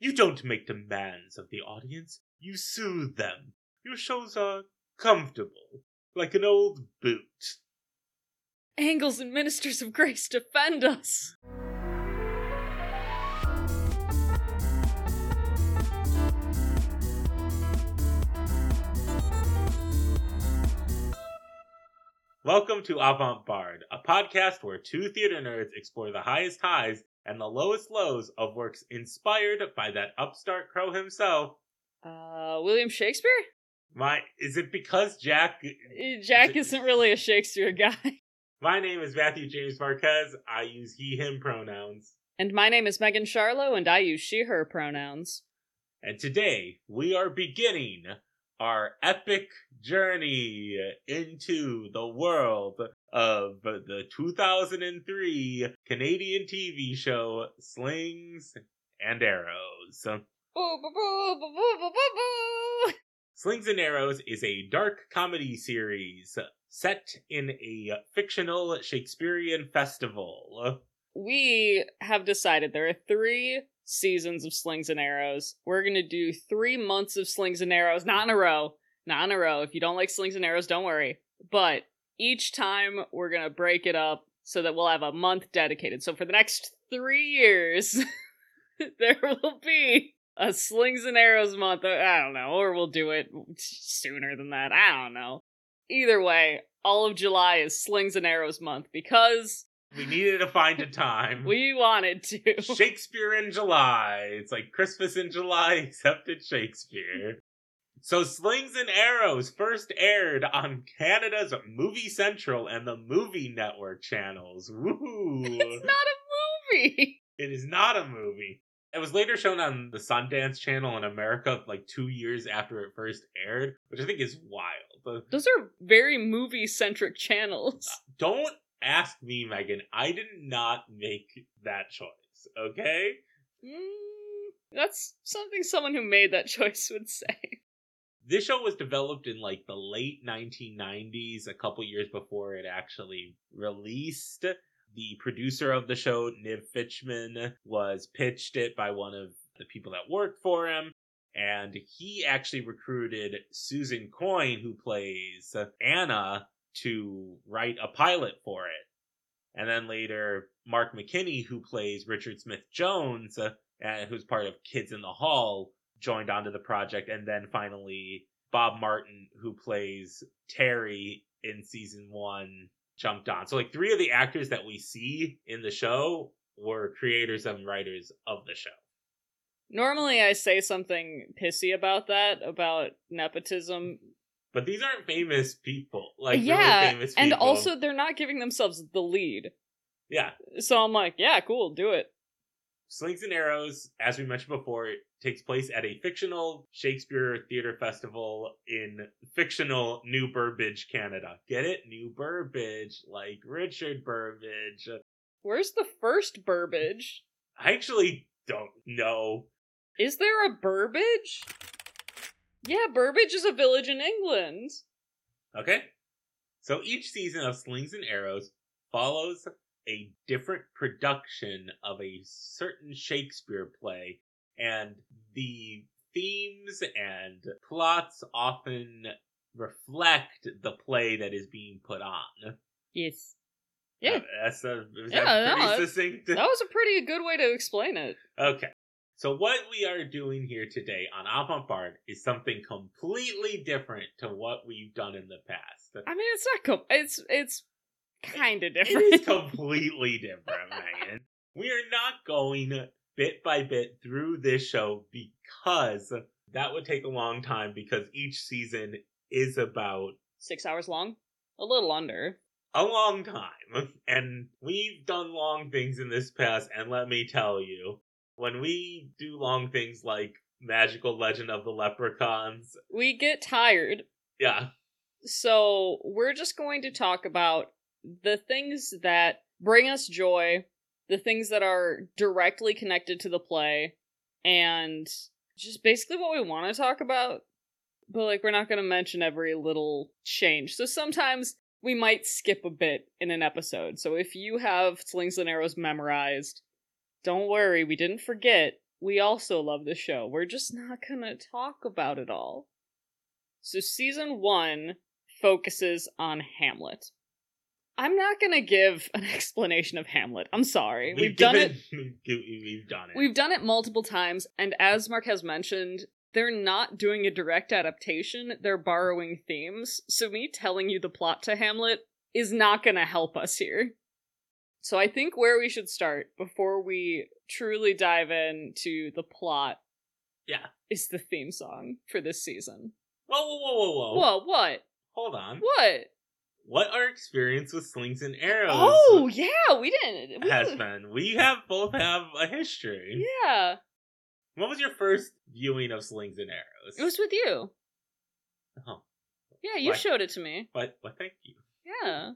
You don't make demands of the audience, you soothe them. Your shows are comfortable, like an old boot. Angles and ministers of grace defend us. Welcome to Avant Bard, a podcast where two theater nerds explore the highest highs and the lowest lows of works inspired by that upstart crow himself. Uh, William Shakespeare? My is it because Jack Eh, Jack isn't really a Shakespeare guy. My name is Matthew James Marquez. I use he him pronouns. And my name is Megan Charlo, and I use she her pronouns. And today we are beginning our epic journey into the world of the 2003 Canadian TV show Slings and Arrows. Boo, boo, boo. Slings and Arrows is a dark comedy series set in a fictional Shakespearean festival. We have decided there are three seasons of Slings and Arrows. We're gonna do three months of Slings and Arrows, not in a row. Not in a row. If you don't like Slings and Arrows, don't worry. But each time we're gonna break it up so that we'll have a month dedicated. So for the next three years, there will be a Slings and Arrows month. I don't know, or we'll do it sooner than that. I don't know. Either way, all of July is Slings and Arrows month because We needed to find a time. we wanted to. Shakespeare in July. It's like Christmas in July, except it's Shakespeare. So, Slings and Arrows first aired on Canada's Movie Central and the Movie Network channels. Woohoo! It's not a movie. It is not a movie. It was later shown on the Sundance Channel in America like two years after it first aired, which I think is wild. Those are very movie centric channels. Don't ask me, Megan. I did not make that choice, okay? Mm, that's something someone who made that choice would say. This show was developed in like the late 1990s, a couple years before it actually released. The producer of the show, Niv Fichman, was pitched it by one of the people that worked for him. And he actually recruited Susan Coyne, who plays Anna, to write a pilot for it. And then later, Mark McKinney, who plays Richard Smith Jones, uh, who's part of Kids in the Hall, joined onto the project. And then finally, Bob Martin, who plays Terry in season one, jumped on. So, like, three of the actors that we see in the show were creators and writers of the show. Normally, I say something pissy about that, about nepotism. But these aren't famous people. Like, yeah, really famous and people. also they're not giving themselves the lead. yeah. So I'm like, yeah, cool, do it. Slings and Arrows, as we mentioned before, it takes place at a fictional Shakespeare Theatre Festival in fictional New Burbage, Canada. Get it? New Burbage, like Richard Burbage. Where's the first Burbage? I actually don't know. Is there a Burbage? Yeah, Burbage is a village in England. Okay? So each season of Slings and Arrows follows a different production of a certain Shakespeare play, and the themes and plots often reflect the play that is being put on. Yes. Yeah, Uh, that's a, Yeah, that no, succinct? that was a pretty good way to explain it. Okay. So what we are doing here today on Avant Bard is something completely different to what we've done in the past. I mean, it's not. Com- it's it's kind of different. is completely different, Megan. We are not going bit by bit through this show because that would take a long time because each season is about Six hours long, a little under. a long time. And we've done long things in this past, and let me tell you, when we do long things like Magical Legend of the Leprechauns, We get tired, yeah, so we're just going to talk about the things that bring us joy, the things that are directly connected to the play, and just basically what we want to talk about. But like, we're not going to mention every little change. So sometimes we might skip a bit in an episode. So if you have Slings and Arrows memorized, don't worry, we didn't forget. we also love the show. We're just not gonna talk about it all. So, season one focuses on Hamlet. I'm not gonna give an explanation of Hamlet. I'm sorry. We've, done it. We've done it. We've done it multiple times, and as Mark has mentioned, they're not doing a direct adaptation, they're borrowing themes. So, me telling you the plot to Hamlet is not going to help us here. So, I think where we should start before we truly dive into the plot Yeah. is the theme song for this season. Whoa, whoa, whoa, whoa, whoa. Whoa, what? Hold on. What? What our experience with slings and arrows Oh, yeah, we didn't. We has been? We have both have a history. Yeah, What was your first viewing of slings and arrows? it was with you. Oh, Yeah, you Why? showed it to me. but but thank you. Yeah.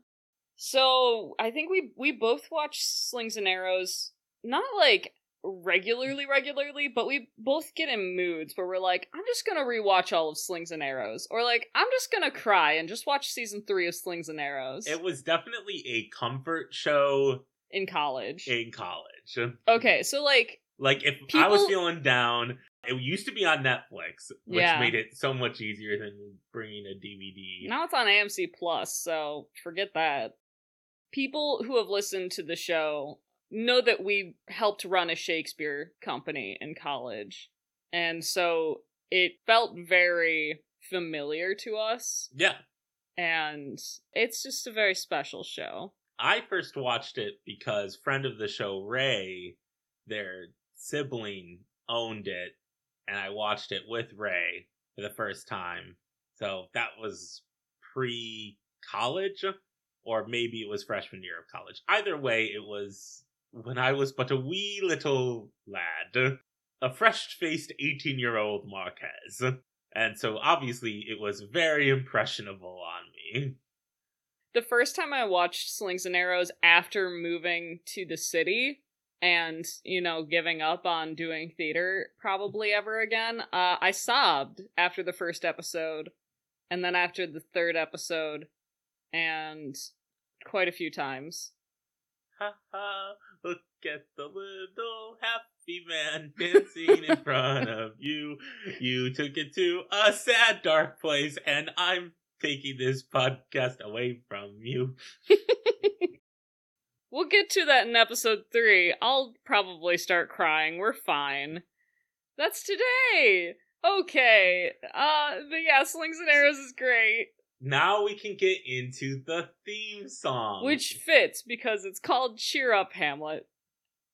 So I think we we both watch Slings and Arrows, not like regularly, regularly, but we both get in moods where we're like, I'm just gonna rewatch all of Slings and Arrows, or like I'm just gonna cry and just watch season three of Slings and Arrows It was definitely a comfort show in college. in college. okay, so like Like if I was feeling down, it used to be on Netflix, which Yeah. made it so much easier than bringing a DVD. now it's on AMC Plus, so forget that. People who have listened to the show know that we helped run a Shakespeare company in college. And so it felt very familiar to us. Yeah. And it's just a very special show. I first watched it because friend of the show Ray, their sibling, owned it, and I watched it with Ray for the first time. So that was pre college, or maybe it was freshman year of college. Either way, it was when I was but a wee little lad, a fresh faced 18 year old Marquez. And so obviously it was very impressionable on me. The first time I watched Slings and Arrows after moving to the city and, you know, giving up on doing theater probably ever again, uh, I sobbed after the first episode and then after the third episode and quite a few times. Ha ha, look at the little happy man dancing in front of you. You took it to a sad, dark place, and I'm taking this podcast away from you. We'll get to that in episode three. I'll probably start crying. We're fine. That's today. Okay. Uh, but yeah, Slings and Arrows is great. Now we can get into the theme song. Which fits because it's called Cheer Up Hamlet.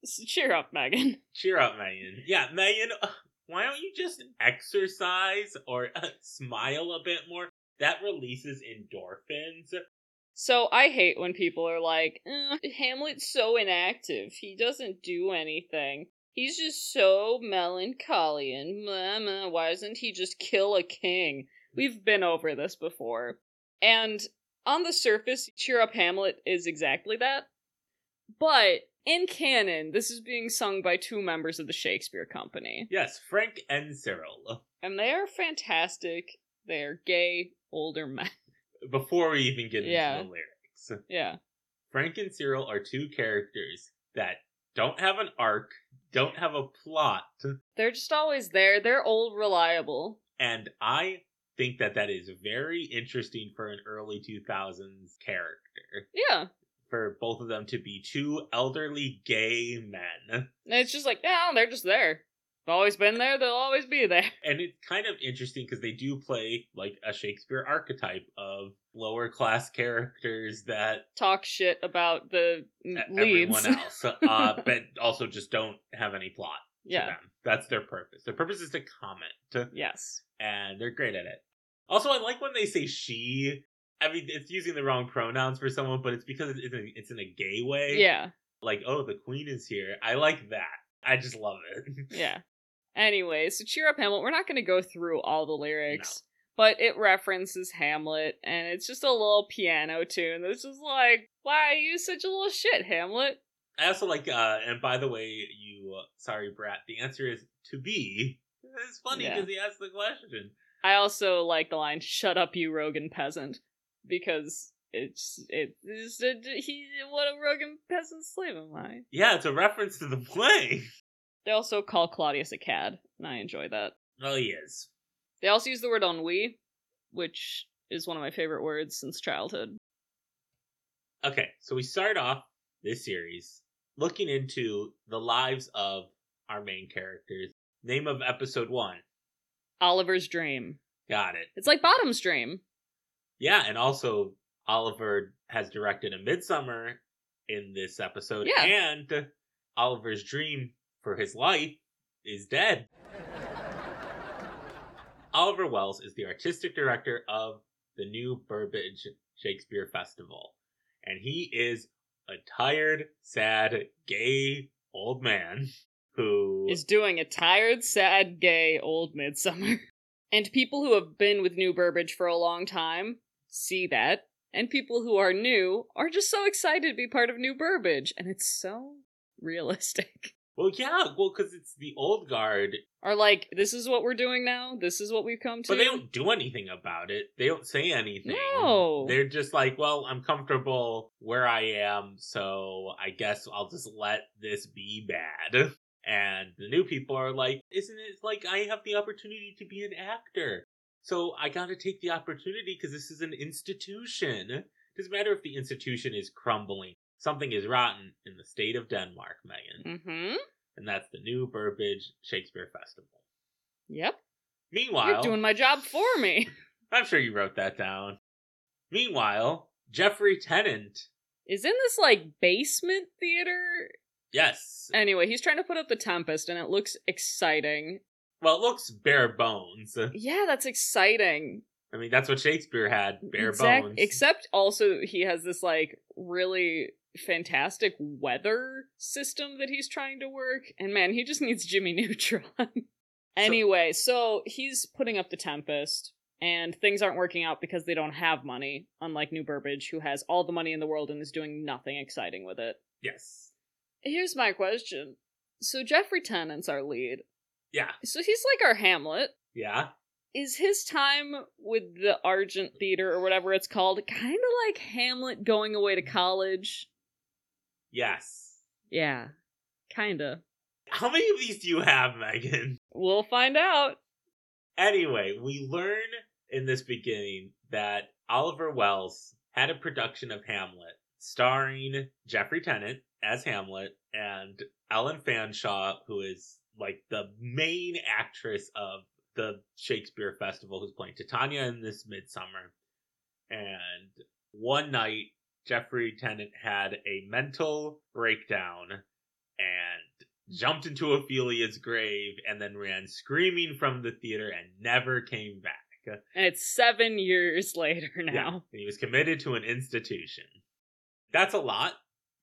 So cheer up, Megan. Cheer up, Megan. Yeah, Megan, uh, why don't you just exercise or uh, smile a bit more? That releases endorphins. So I hate when people are like, "Uh, Hamlet's so inactive. He doesn't do anything. He's just so melancholy and why doesn't he just kill a king? We've been over this before. And on the surface, Cheer Up Hamlet is exactly that. But in canon, this is being sung by two members of the Shakespeare Company. Yes, Frank and Cyril. And they are fantastic. They are gay, older men. Before we even get into the lyrics. yeah. Frank and Cyril are two characters that don't have an arc, don't have a plot, They're just always there. They're old, reliable. and I think that that is very interesting for an early 2000s character. Yeah. For both of them to be two elderly gay men. And it's just like, yeah, they're just there. They've always been there. They'll always be there. And it's kind of interesting because they do play like a Shakespeare archetype of lower class characters that Talk shit about the leads. everyone else, uh, but also just don't have any plot to yeah. them. That's their purpose. Their purpose is to comment. Yes. and they're great at it. Also, I like when they say she. I mean, it's using the wrong pronouns for someone, but it's because it's in a, it's in a gay way. Yeah. Like, oh, the queen is here. I like that. I just love it. Yeah. Anyway, so cheer up, Hamlet. We're not going to go through all the lyrics, but it references Hamlet, and it's just a little piano tune that's just like, why are you such a little shit, Hamlet? I also like, uh, and by the way, you, uh, sorry, Brat, the answer is to be. It's funny Yeah. because he asked the question. I also like the line "Shut up, you Rogan peasant," because it's it is he what a Rogan peasant slave am I? Yeah, it's a reference to the play. They also call Claudius a cad, and I enjoy that. Oh, he is. They also use the word ennui, which is one of my favorite words since childhood. Okay, so we start off this series looking into the lives of our main characters. Name of episode one. Oliver's Dream. Got it. It's like Bottom's Dream. Yeah, and also Oliver has directed a Midsummer in this episode, Yeah. and Oliver's dream for his life is dead. Oliver Wells is the artistic director of the new Burbage Shakespeare Festival, and he is a tired, sad, gay old man who Is doing a tired, sad, gay old midsummer. And people who have been with New Burbage for a long time see that. And people who are new are just so excited to be part of New Burbage. And it's so realistic. well, yeah, well, because it's the old guard Are like, this is what we're doing now? This is what we've come to? But they don't do anything about it. They don't say anything. No. They're just like, well, I'm comfortable where I am, so I guess I'll just let this be bad. And the new people are like, isn't it like I have the opportunity to be an actor? So I gotta take the opportunity because this is an institution. Doesn't matter if the institution is crumbling. Something is rotten in the state of Denmark, Megan. Mm-hmm. And that's the new Burbage Shakespeare Festival. Yep. Meanwhile, You're doing my job for me. I'm sure you wrote that down. Meanwhile, Jeffrey Tennant, Is in this, like, basement theater? Yes. Anyway, he's trying to put up the Tempest, and it looks exciting. Well, it looks bare bones. Yeah, that's exciting. I mean, that's what Shakespeare had, bare Exact- bones. Except also he has this like really fantastic weather system that he's trying to work, and man, he just needs Jimmy Neutron. anyway, so he's putting up the Tempest, and things aren't working out because they don't have money, unlike New Burbage, who has all the money in the world and is doing nothing exciting with it. yes. Here's my question. So Jeffrey Tennant's our lead. Yeah. So he's like our Hamlet. Yeah. is his time with the Argent Theater or whatever it's called kind of like Hamlet going away to college? Yes. Yeah, kind of. How many of these do you have, Megan? We'll find out. Anyway, we learn in this beginning that Oliver Wells had a production of Hamlet starring Jeffrey Tennant as Hamlet and Ellen Fanshawe, who is like the main actress of the Shakespeare Festival, who's playing Titania in this midsummer. And one night, Jeffrey Tennant had a mental breakdown and jumped into Ophelia's grave and then ran screaming from the theater and never came back. And it's seven years later now. Yeah, and he was committed to an institution. That's a lot.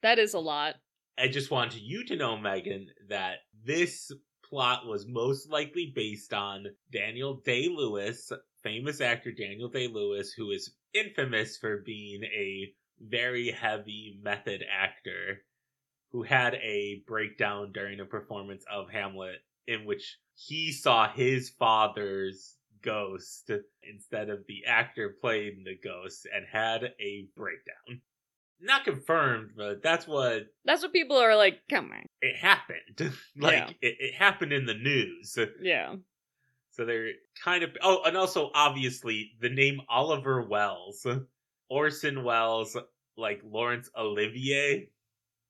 That is a lot. I just want you to know, Megan, that this plot was most likely based on Daniel Day Lewis, famous actor Daniel Day Lewis, who is infamous for being a very heavy method actor who had a breakdown during a performance of Hamlet in which he saw his father's ghost instead of the actor playing the ghost and had a breakdown. Not confirmed, but that's what That's what people are like, come on. it happened. like Yeah. it, it happened in the news. Yeah. So they're kind of oh, and also obviously the name Oliver Wells, Orson Welles, like Laurence Olivier,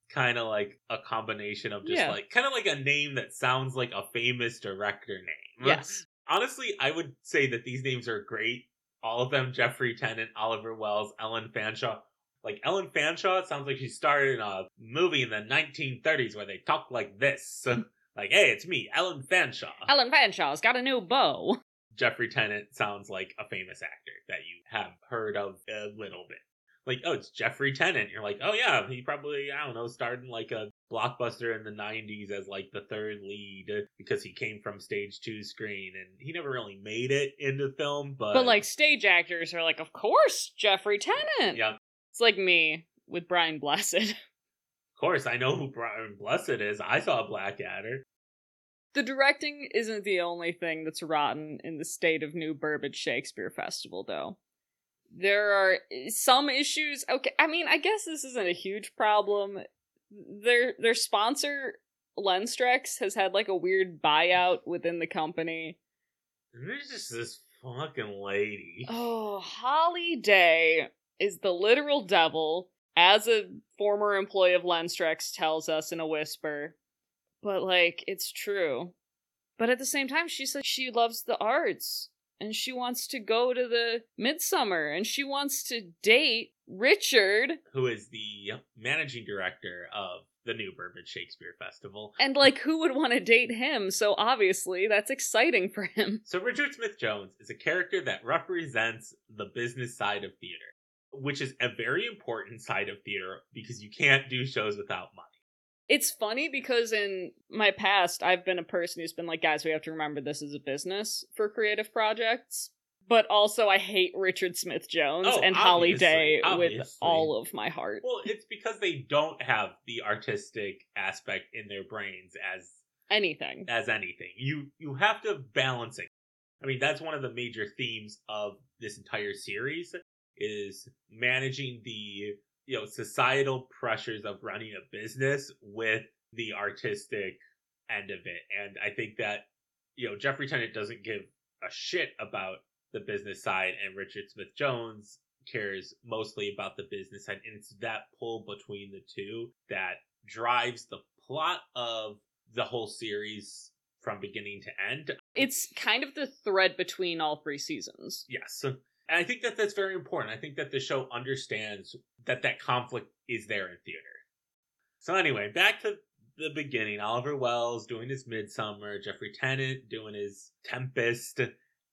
kind of like a combination of just Yeah. like kind of like a name that sounds like a famous director name. Yes. Honestly, I would say that these names are great. All of them: Jeffrey Tennant, Oliver Wells, Ellen Fanshawe. Like Ellen Fanshawe, it sounds like she starred in a movie in the 1930s where they talk like this. like, hey, it's me, Ellen Fanshawe. Ellen Fanshaw's got a new bow. Jeffrey Tennant sounds like a famous actor that you have heard of a little bit. Like, oh, it's Jeffrey Tennant. You're like, oh yeah, he probably, I don't know, starred in like a blockbuster in the 90s as like the third lead because he came from stage to screen and he never really made it into film, but. But like stage actors are like, of course, Jeffrey Tennant. Yeah, It's like me with Brian Blessed. Of course, I know who Brian Blessed is. I saw Blackadder. The directing isn't the only thing that's rotten in the state of New Burbage Shakespeare Festival, though. There are eh, some issues. Okay, I mean, I guess this isn't a huge problem. Their their sponsor Lenstrex has had like a weird buyout within the company. There's just this fucking lady. Oh, Holly Day is the literal devil, as a former employee of Lenstrex tells us in a whisper. But, like, it's true. But at the same time, she says she loves the arts and she wants to go to the midsummer and she wants to date Richard. Who is the managing director of the New Burbage Shakespeare Festival. And like who would want to date him? So obviously that's exciting for him. So Richard Smith Jones is a character that represents the business side of theater, which is a very important side of theater because you can't do shows without money. It's funny because in my past, I've been a person who's been like, guys, we have to remember this is a business for creative projects. But also, I hate Richard Smith Jones Oh, and Holly obviously, Day with all of my heart. Well, it's because they don't have the artistic aspect in their brains as Anything. as anything. You you have to balance it. I mean, that's one of the major themes of this entire series is managing the you know societal pressures of running a business with the artistic end of it. And I think that you know Jeffrey Tennant doesn't give a shit about the business side, and Richard Smith Jones cares mostly about the business side, and it's that pull between the two that drives the plot of the whole series from beginning to end. It's kind of the thread between all three seasons. Yes. And I think that that's very important. I think that the show understands that that conflict is there in theater. So anyway, back to the beginning. Oliver Wells doing his Midsummer, Jeffrey Tennant doing his Tempest,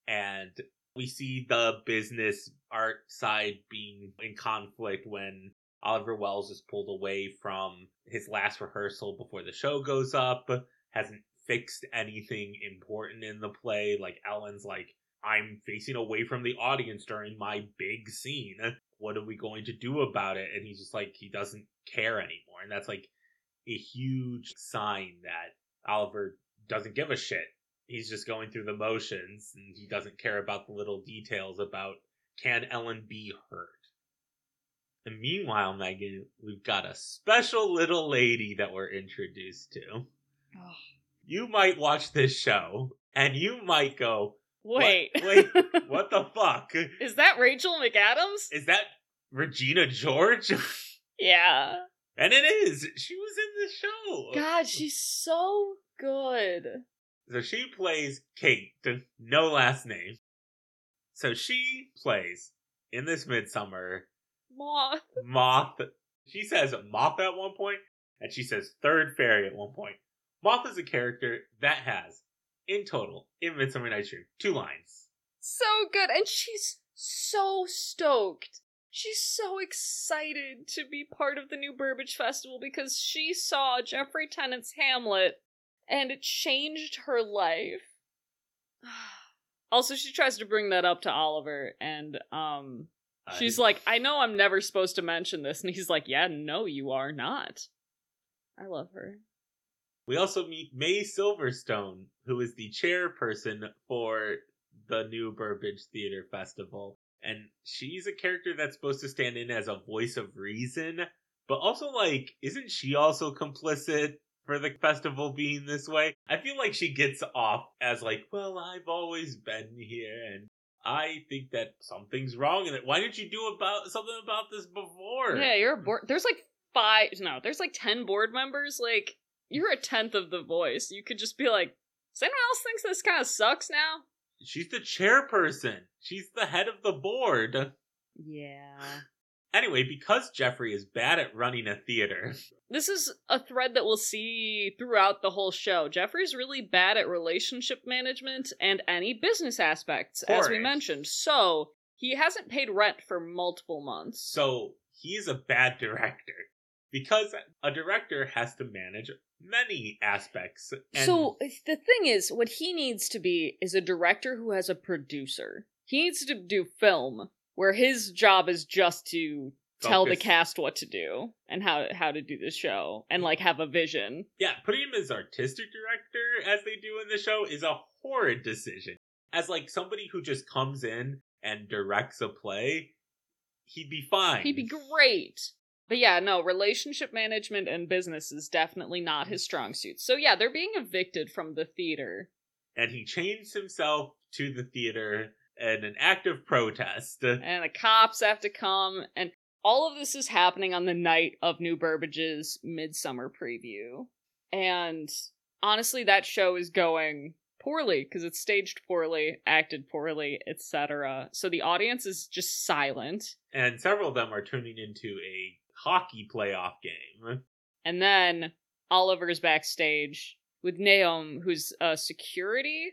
and we see the business art side being in conflict when Oliver Wells is pulled away from his last rehearsal before the show goes up, hasn't fixed anything important in the play. Like Ellen's like, I'm facing away from the audience during my big scene. What are we going to do about it? And he's just like, he doesn't care anymore. And that's like a huge sign that Oliver doesn't give a shit. He's just going through the motions and he doesn't care about the little details about can Ellen be heard. And meanwhile, Megan, we've got a special little lady that we're introduced to. You might watch this show and you might go, Wait. wait, what the fuck? Is that Rachel McAdams? Is that Regina George? Yeah. and it is. She was in the show. God, she's so good. So she plays Kate, no last name. So she plays in this Midsummer Moth. Moth. She says Moth at one point, and she says Third Fairy at one point. Moth is a character that has, in total, in Midsummer Night's Dream, two lines. So good. And she's so stoked. She's so excited to be part of the new Burbage Festival because she saw Jeffrey Tennant's Hamlet and it changed her life. Also, she tries to bring that up to Oliver, and um, she's like, "I know I'm never supposed to mention this," and he's like, "Yeah, no, you are not." I love her. We also meet May Silverstone, who is the chairperson for the new Burbage Theater Festival. And she's a character that's supposed to stand in as a voice of reason, but also, like, isn't she also complicit for the festival being this way? I feel like she gets off as, like, well, I've always been here, and I think that something's wrong in it. Why didn't you do about something about this before? Yeah, you're a board. There's like five. No, there's like ten board members. Like you're a tenth of the voice. You could just be like, "Does anyone else thinks this kind of sucks now?" She's the chairperson. She's the head of the board. Yeah. Anyway, because Jeffrey is bad at running a theater, This is a thread that we'll see throughout the whole show. Jeffrey's really bad at relationship management and any business aspects, as we mentioned. So he hasn't paid rent for multiple months. so he's a bad director. Because a director has to manage many aspects. And So the thing is, what he needs to be is a director who has a producer. He needs to do film, where his job is just to tell the cast what to do and how how to do the show and like have a vision. yeah, putting him as artistic director, as they do in the show, is a horrid decision. As like somebody who just comes in and directs a play, he'd be fine. He'd be great. But yeah, no, relationship management and business is definitely not his strong suit. So yeah, they're being evicted from the theater. And he chains himself to the theater in an act of protest. And the cops have to come and all of this is happening on the night of New Burbage's midsummer preview. And honestly, that show is going poorly because it's staged poorly, acted poorly, etc. So the audience is just silent. And several of them are tuning into a hockey playoff game. And then Oliver's backstage with Nahum, who's a security.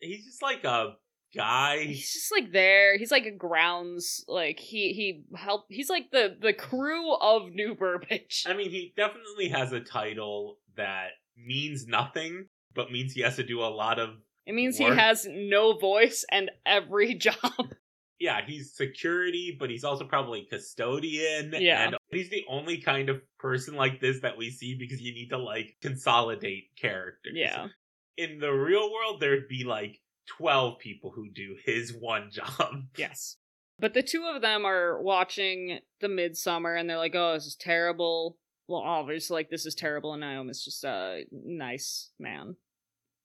He's just like a guy. He's just like there. He's like a grounds like he he help. He's like the the crew of New Burbage. I mean, he definitely has a title that means nothing, but means he has to do a lot of. It means work. he has no voice and every job. Yeah, he's security, but he's also probably custodian. Yeah. And he's the only kind of person like this that we see because you need to like consolidate characters. Yeah. In the real world, there'd be like 12 people who do his one job. Yes. But the two of them are watching the Midsummer and they're like, oh, this is terrible. Well, obviously, like, this is terrible, and Nahum is just a nice man.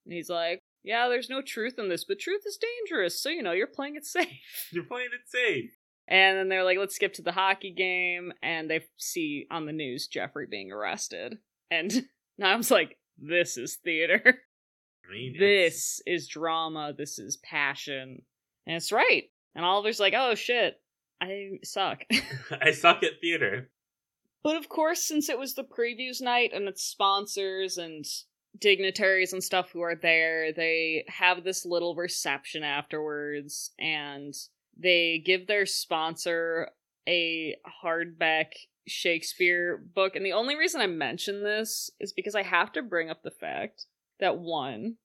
And he's like, yeah, there's no truth in this, but truth is dangerous, so, you know, you're playing it safe. You're playing it safe. And then they're like, let's skip to the hockey game, and they see on the news Jeffrey being arrested. And Nahum's like, this is theater. I mean, this is drama. This is passion. And it's right. And Oliver's like, oh shit, I suck. I suck at theater. but of course, since it was the previews night and it's sponsors and dignitaries and stuff who are there, they have this little reception afterwards and they give their sponsor a hardback Shakespeare book. And the only reason I mention this is because I have to bring up the fact that one,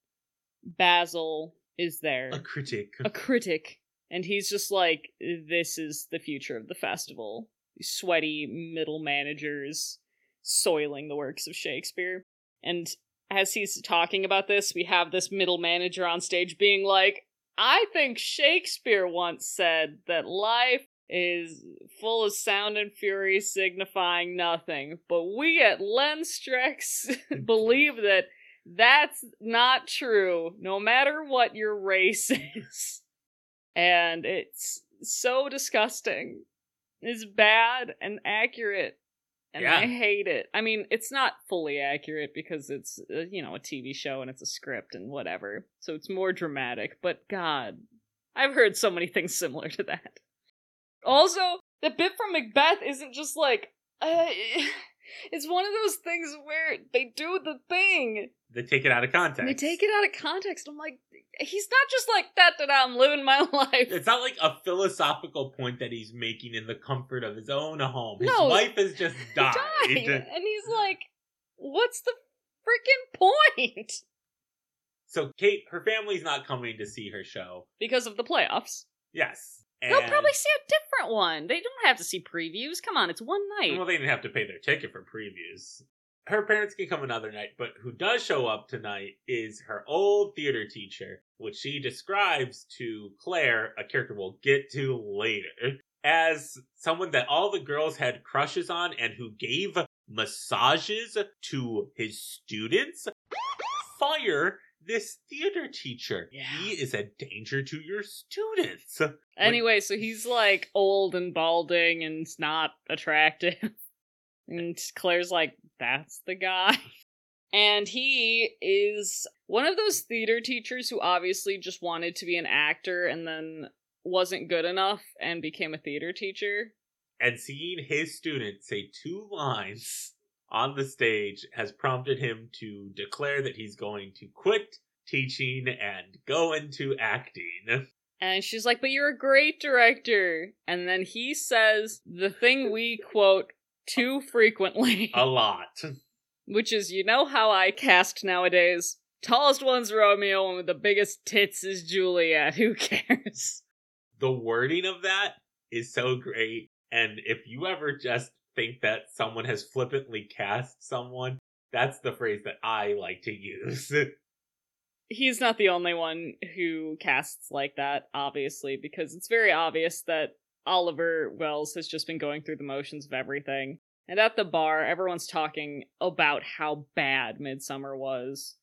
Basil is there, A critic. a critic, and he's just like, this is the future of the festival. Sweaty middle managers soiling the works of Shakespeare. And as he's talking about this, we have this middle manager on stage being like, I think Shakespeare once said that life is full of sound and fury signifying nothing, but we at Lenstrex believe that that's not true, no matter what your race is. And it's so disgusting. It's bad and accurate. And Yeah. I hate it. I mean, it's not fully accurate because it's, uh, you know, a TV show and it's a script and whatever. So it's more dramatic. But God, I've heard so many things similar to that. Also, the bit from Macbeth isn't just like, uh, it's one of those things where they do the thing They take it out of context. they take it out of context. I'm like, he's not just like that. That I'm living my life. It's not like a philosophical point that he's making in the comfort of his own home. His No. wife has just died. Died. and he's like, what's the freaking point? So Kate, her family's not coming to see her show. Because of the playoffs, Yes. they'll probably see a different one. They don't have to see previews. Come on, it's one night. Well, they didn't have to pay their ticket for previews. Her parents can come another night, but who does show up tonight is her old theater teacher, which she describes to Claire, a character we'll get to later, as someone that all the girls had crushes on and who gave massages to his students. Fire this theater teacher. Yeah. He is a danger to your students. Anyway, so he's like old and balding and not attractive. And Claire's like, that's the guy. And he is one of those theater teachers who obviously just wanted to be an actor and then wasn't good enough and became a theater teacher. and seeing his student say two lines on the stage has prompted him to declare that he's going to quit teaching and go into acting. And she's like, but you're a great director. And then he says the thing we quote too frequently. A lot. Which is, you know how I cast nowadays? Tallest one's Romeo, and with the biggest tits is Juliet. Who cares? The wording of that is so great. And if you ever just think that someone has flippantly cast someone, that's the phrase that I like to use. He's not the only one who casts like that, obviously, because it's very obvious that Oliver Wells has just been going through the motions of everything. And at the bar, everyone's talking about how bad Midsummer was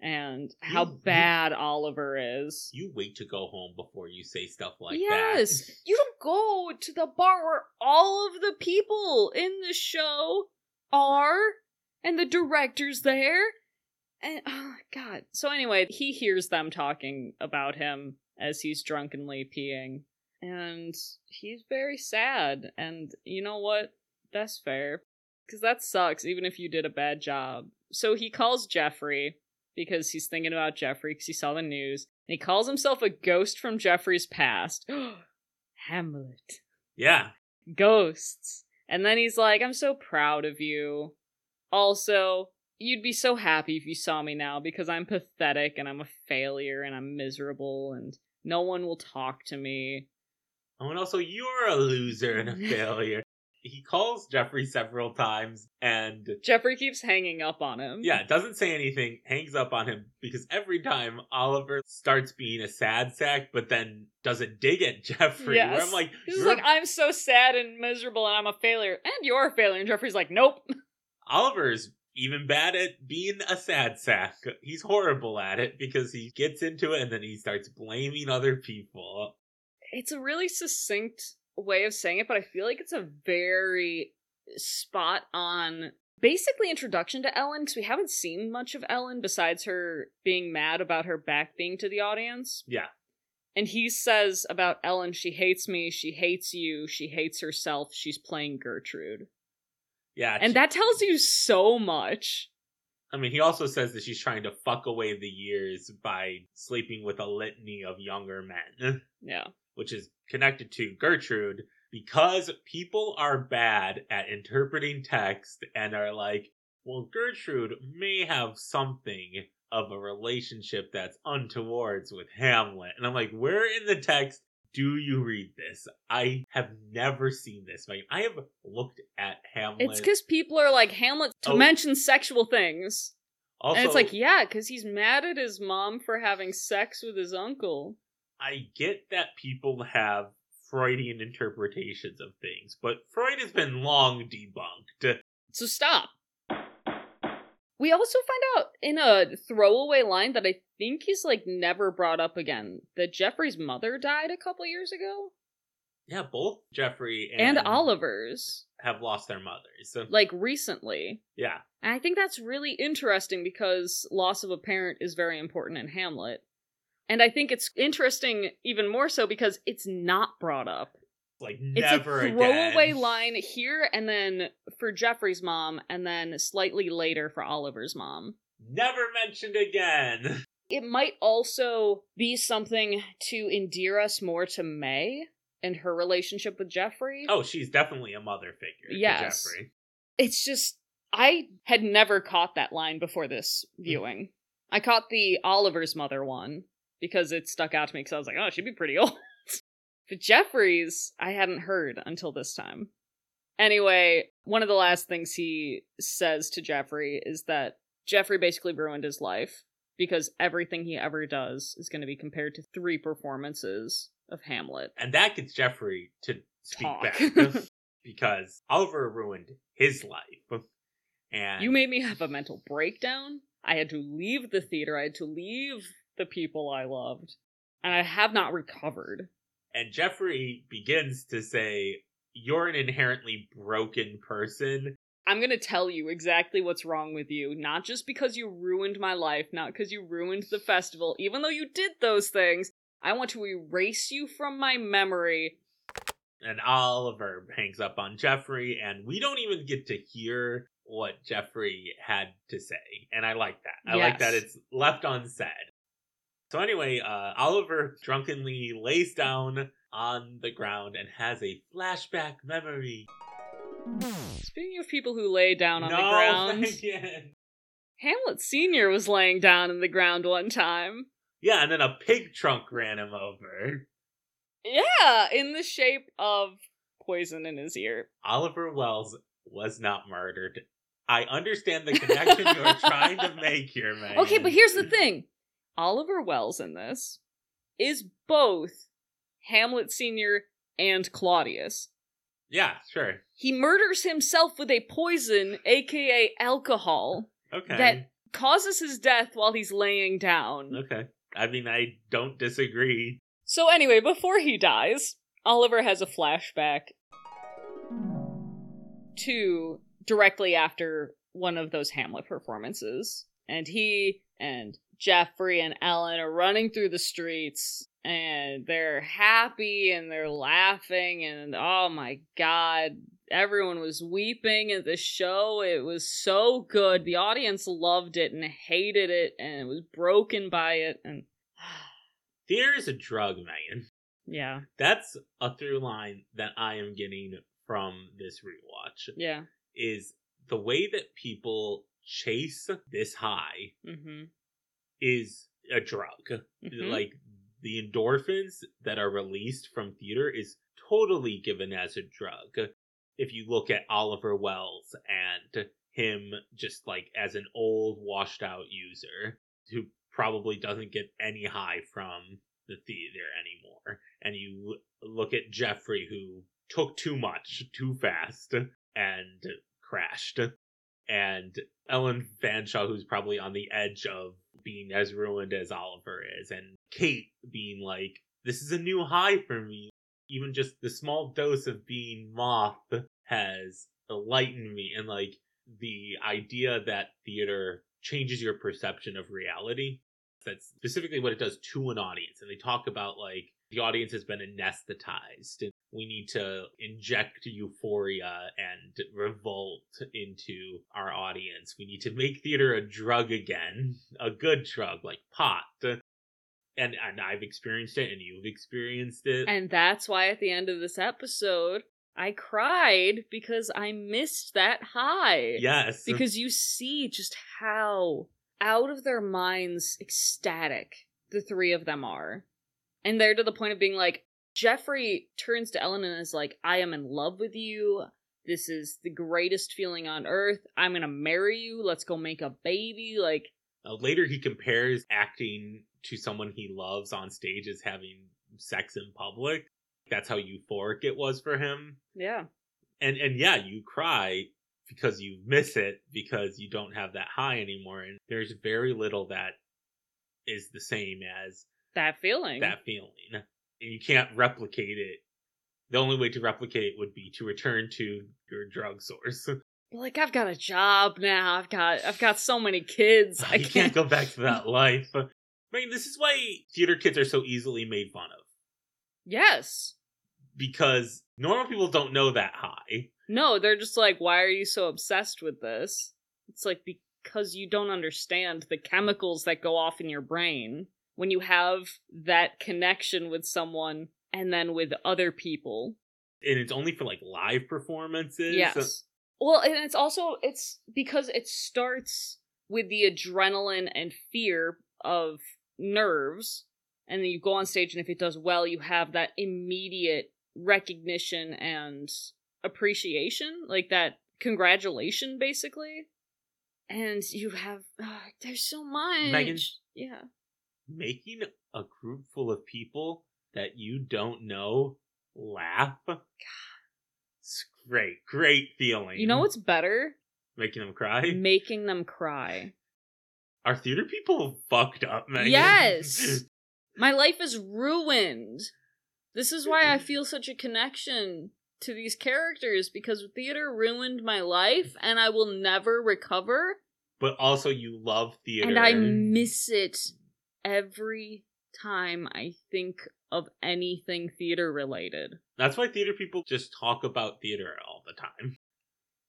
and how You- you- bad Oliver is. You wait to go home before you say stuff like yes, that. Yes. You don't go to the bar where all of the people in the show are, and the director's there. And oh god. So anyway, he hears them talking about him as he's drunkenly peeing, and he's very sad. And you know what? That's fair, because that sucks. Even if you did a bad job. So he calls Jeffrey because he's thinking about Jeffrey because he saw the news. And he calls himself a ghost from Jeffrey's past. Hamlet. Yeah. Ghosts. And then he's like, I'm so proud of you. Also, you'd be so happy if you saw me now because I'm pathetic and I'm a failure and I'm miserable and no one will talk to me. Oh, and also, you're a loser and a failure. He calls Jeffrey several times and, Jeffrey keeps hanging up on him. yeah, doesn't say anything, hangs up on him because every time Oliver starts being a sad sack, but then does a dig at Jeffrey. Where Yes. I'm like, He's you're like, I'm so sad and miserable and I'm a failure. And you're a failure. And Jeffrey's like, nope. Oliver's even bad at being a sad sack. He's horrible at it because he gets into it and then he starts blaming other people. It's a really succinct way of saying it, but I feel like it's a very spot on basically introduction to Ellen because we haven't seen much of Ellen besides her being mad about her back being to the audience. Yeah. And he says about Ellen, she hates me, she hates you, she hates herself, she's playing Gertrude. Yeah. And she- that tells you so much. I mean, he also says that she's trying to fuck away the years by sleeping with a litany of younger men, Yeah. Which is connected to Gertrude because people are bad at interpreting text and are like, well, Gertrude may have something of a relationship that's untowards with Hamlet. And I'm like, where in the text do you read this? I have never seen this. Like, I have looked at Hamlet. It's because people are like, Hamlet to Oh. mention sexual things. also, and it's like, yeah, because he's mad at his mom for having sex with his uncle. I get that people have Freudian interpretations of things, but Freud has been long debunked. So stop. We also find out in a throwaway line that I think is like never brought up again that Jeffrey's mother died a couple years ago. Yeah, both Jeffrey And, and, Oliver's, have lost their mothers. So, like recently. yeah, And I think that's really interesting because loss of a parent is very important in Hamlet. And I think it's interesting even more so because it's not brought up. like never It's a throwaway again. line here and then for Jeffrey's mom and then slightly later for Oliver's mom. Never mentioned again. It might also be something to endear us more to May and her relationship with Jeffrey. Oh, she's definitely a mother figure. to Yes. Jeffrey. It's just I had never caught that line before this mm. viewing. I caught the Oliver's mother one because it stuck out to me because I was like, oh, she'd be pretty old. but Jeffrey's, I hadn't heard until this time. Anyway, one of the last things he says to Jeffrey is that Jeffrey basically ruined his life because everything he ever does is going to be compared to three performances of Hamlet. And that gets Jeffrey to speak Talk. back because Oliver ruined his life. And You made me have a mental breakdown. I had to leave the theater. I had to leave the people I loved. And I have not recovered. and Jeffrey begins to say, "You're an inherently broken person." I'm going to tell you exactly what's wrong with you. Not just because you ruined my life, not because you ruined the festival, even though you did those things. I want to erase you from my memory. And Oliver hangs up on Jeffrey, and we don't even get to hear what Jeffrey had to say. And I like that. I like that it's left unsaid. So anyway, uh, Oliver drunkenly lays down on the ground and has a flashback memory. Speaking of people who lay down on no, the ground, again. Hamlet Sr. was laying down in the ground one time. Yeah, and then a pig trunk ran him over. Yeah, in the shape of poison in his ear. Oliver Wells was not murdered. I understand the connection you're trying to make here, man. Okay, but here's the thing Oliver Wells in this is both Hamlet Sr. and Claudius. Yeah, sure. He murders himself with a poison, aka alcohol, Okay. that causes his death while he's laying down. Okay. I mean, I don't disagree. So, anyway, before he dies, Oliver has a flashback to directly after one of those Hamlet performances. And he and Jeffrey and Ellen are running through the streets and they're happy and they're laughing and oh my god everyone was weeping at the show it was so good the audience loved it and hated it and was broken by it and Theater is a drug, Megan. yeah That's a through line that I am getting from this rewatch. yeah Is the way that people chase this high mm-hmm, is a drug. Mhm. Like the endorphins that are released from theater is totally given as a drug. If you look at Oliver Welles and him just like as an old washed out user who probably doesn't get any high from the theater anymore. And you look at Jeffrey who took too much too fast and crashed. And Ellen Fanshawe, who's probably on the edge of being as ruined as Oliver is, and Kate being like, This is a new high for me. Even just the small dose of being Moth has enlightened me. And like the idea that theater changes your perception of reality. That's specifically what it does to an audience. And they talk about like the audience has been anesthetized we need to inject euphoria and revolt into our audience. We need to make theater a drug again, a good drug like pot. And and I've experienced it and you've experienced it. and that's why at the end of this episode i cried because i missed that high yes. because you see just how out of their minds ecstatic the three of them are and they're to the point of being like jeffrey turns to ellen and is like i am in love with you this is the greatest feeling on earth i'm gonna marry you let's go make a baby like Uh, later, he compares acting to someone he loves on stage as having sex in public. That's how euphoric it was for him. yeah And and yeah, you cry because you miss it because you don't have that high anymore. And there's very little that is the same as that feeling that feeling. And you can't replicate it. The only way to replicate it would be to return to your drug source. like i've got a job now i've got i've got so many kids i you can't go back to that life. I mean, this is why theater kids are so easily made fun of. yes Because normal people don't know that high. No, they're just like, why are you so obsessed with this? It's like because you don't understand the chemicals that go off in your brain when you have that connection with someone and then with other people. And it's only for like live performances. Yes. Well, and it's also it's because it starts with the adrenaline and fear of nerves and then you go on stage and if it does well you have that immediate recognition and appreciation like that congratulation basically and you have uh, there's so much Megan? yeah Making a group full of people that you don't know laugh. It's great. Great feeling. you know what's better Making them cry? making them cry Are theater people fucked up, Megan? Yes. My life is ruined. This is why I mm. feel such a connection to these characters because theater ruined my life and I will never recover but also you love theater. and I miss it every time I think of anything theater related. That's why theater people just talk about theater all the time.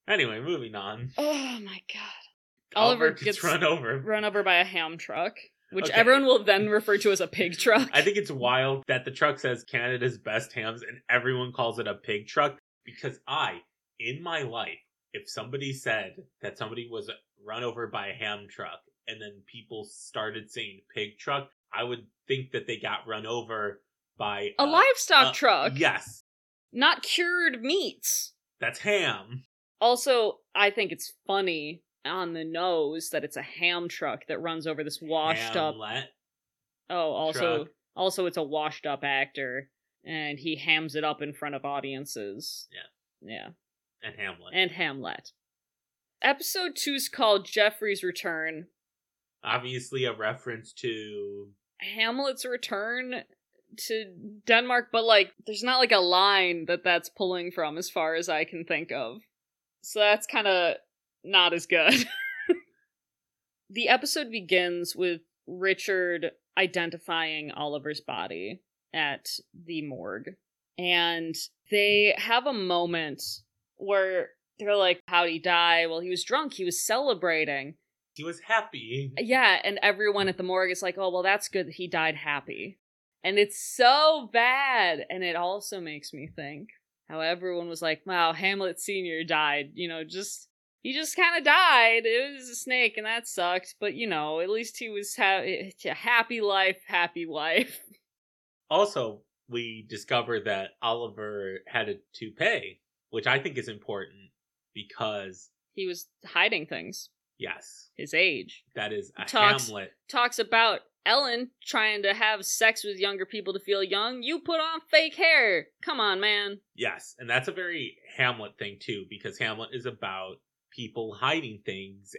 Anyway, moving on. Oh my god. Oliver gets, gets run over. Run over by a ham truck, which Okay. everyone will then refer to as a pig truck. I think it's wild that the truck says Canada's best hams and everyone calls it a pig truck because I, in my life, if somebody said that somebody was run over by a ham truck and then people started saying pig truck, I would think that they got run over by a uh, livestock uh, truck, Yes, not cured meats. that's ham. Also, I think it's funny on the nose that it's a ham truck that runs over this washed up. Oh, also, truck. also it's a washed up actor, and he hams it up in front of audiences. Yeah. Yeah. And Hamlet. And Hamlet. Episode two's called Jeffrey's Return. Obviously, a reference to Hamlet's return to Denmark, but like, there's not like a line that that's pulling from, as far as I can think of. So that's kind of not as good. the episode begins with Richard identifying Oliver's body at the morgue. And they have a moment where they're like, How'd he die? Well, he was drunk. He was celebrating. He was happy. Yeah, and everyone at the morgue is like, oh, well, that's good that he died happy. And it's so bad. And it also makes me think how everyone was like, wow, Hamlet Sr. died. You know, just, he just kind of died. It was a snake and that sucked. But, you know, at least he was ha- eh, eh, a happy life, happy life. Also, we discovered that Oliver had a toupee, which I think is important because, He was hiding things, yes, his age. that is a Talks- Hamlet. Talks about Ellen trying to have sex with younger people to feel young. You put on fake hair. Come on, man. Yes, and that's a very Hamlet thing too, because Hamlet is about people hiding things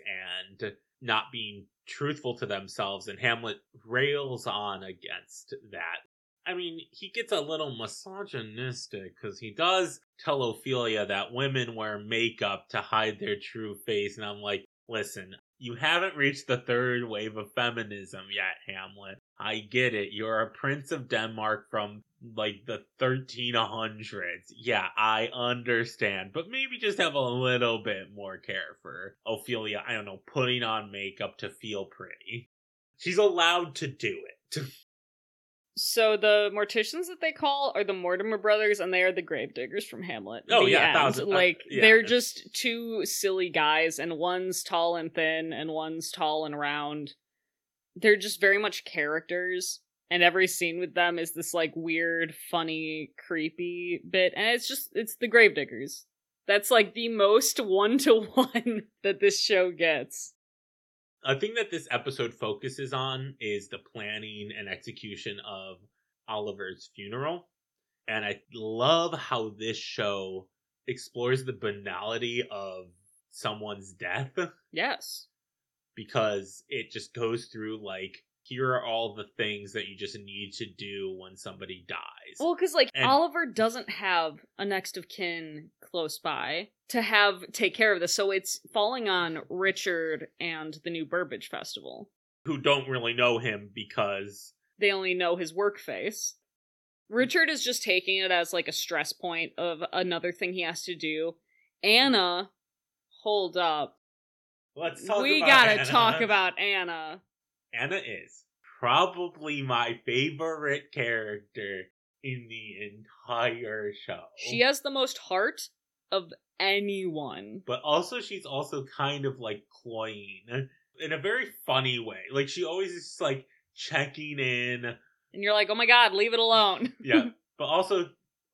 and not being truthful to themselves, and Hamlet rails on against that. I mean, he gets a little misogynistic because he does tell Ophelia that women wear makeup to hide their true face, and I'm like, listen, you haven't reached the third wave of feminism yet, Hamlet. I get it. You're a prince of Denmark from like the 1300s. Yeah, I understand. But maybe just have a little bit more care for Ophelia. I don't know, putting on makeup to feel pretty. She's allowed to do it. So the morticians that they call are the Mortimer brothers, and they are the gravediggers from Hamlet. Oh, The yeah, thousand- uh, like yeah. they're just two silly guys, and one's tall and thin, and one's tall and round. They're just very much characters, and every scene with them is this like weird, funny, creepy bit, and it's just it's the gravediggers. That's like the most one to one that this show gets. A thing that this episode focuses on is the planning and execution of Oliver's funeral. And I love how this show explores the banality of someone's death Yes. because it just goes through like, here are all the things that you just need to do when somebody dies. Well, because like And- Oliver doesn't have a next of kin close by to have take care of this, so it's falling on Richard and the New Burbage Festival. who don't really know him because They only know his work face. Richard is just taking it as like a stress point of another thing he has to do. Anna, hold up. let's talk we gotta Anna. talk about Anna. Anna is probably my favorite character in the entire show. She has the most heart of anyone. but also she's also kind of like cloying in a very funny way. Like she always is like checking in. And you're like, oh my god, leave it alone. Yeah. but also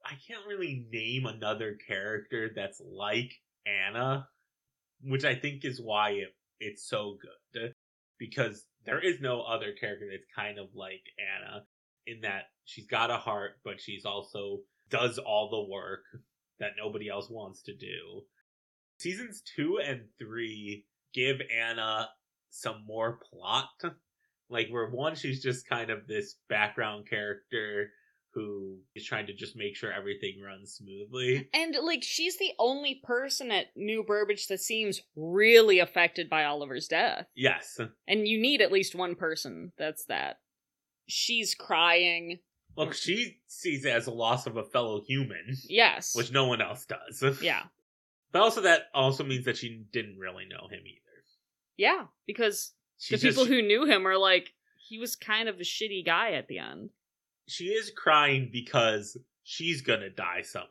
I can't really name another character that's like Anna, which I think is why it, it's so good. Because there is no other character that's kind of like Anna in that she's got a heart, but she's also does all the work that nobody else wants to do. Seasons two and three give Anna some more plot. Like where one, she's just kind of this background character who is trying to just make sure everything runs smoothly. And like she's the only person at New Burbage that seems really affected by Oliver's death. Yes. And you need at least one person that's that. She's crying. Look, she sees it as a loss of a fellow human, Yes. which no one else does. yeah. But also that also means that she didn't really know him either. Yeah, because She's the people who knew him are like he was kind of a shitty guy at the end. She is crying because she's gonna die someday.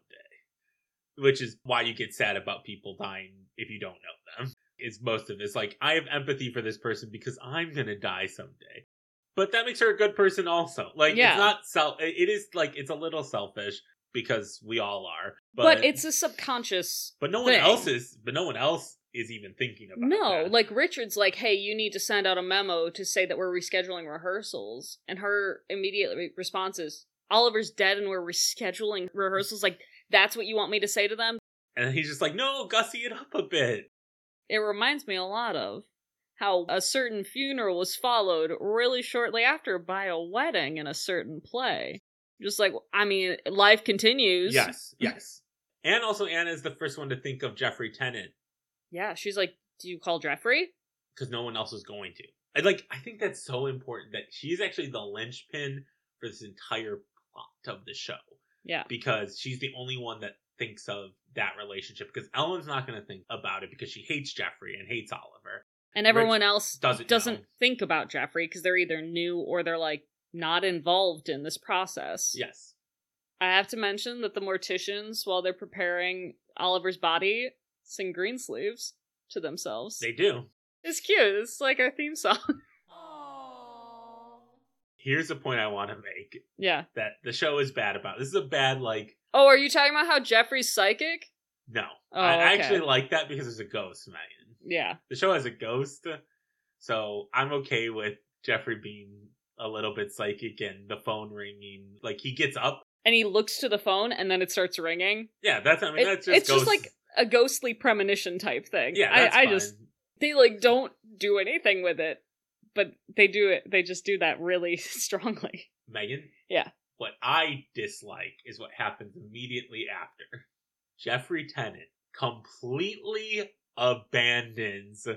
Which is why you get sad about people dying if you don't know them. It's most of it. It's like, I have empathy for this person because I'm gonna die someday. But that makes her a good person also. Like, Yeah. it's not self, it is like, it's a little selfish because we all are. But, it's a subconscious but no one thing. else is, but no one else is even thinking about it. No, that. like Richard's like, hey, you need to send out a memo to say that we're rescheduling rehearsals. And her immediate re- response is, Oliver's dead and we're rescheduling rehearsals. Like, that's what you want me to say to them? And he's just like, no, gussy it up a bit. It reminds me a lot of how a certain funeral was followed really shortly after by a wedding in a certain play. Just like, I mean, life continues. Yes, yes. and also, Anna is the first one to think of Jeffrey Tennant Yeah, she's like, do you call Jeffrey? because no one else is going to. I like. I think that's so important that she's actually the linchpin for this entire plot of the show Yeah. because she's the only one that thinks of that relationship. Because Ellen's not going to think about it because she hates Jeffrey and hates Oliver. And everyone else Doesn't doesn't know. think about Jeffrey because they're either new or they're like not involved in this process. Yes. I have to mention that the morticians, while they're preparing Oliver's body, sing Greensleeves to themselves. They do. It's cute. It's like our theme song. Here's a point I want to make yeah. that the show is bad about. This is a bad like. Oh, are you talking about how Jeffrey's psychic? No, Oh, I okay. actually like that because there's a ghost, Megan. Yeah. The show has a ghost, so I'm okay with Jeffrey being a little bit psychic and the phone ringing. Like he gets up. And he looks to the phone and then it starts ringing. Yeah, that's. I mean, It- that's just. it's just like a ghostly premonition type thing. Yeah, I, I just they like don't do anything with it, but they do it. They just do that really strongly. Megan. Yeah. What I dislike is what happens immediately after. Jeffrey Tennant completely abandons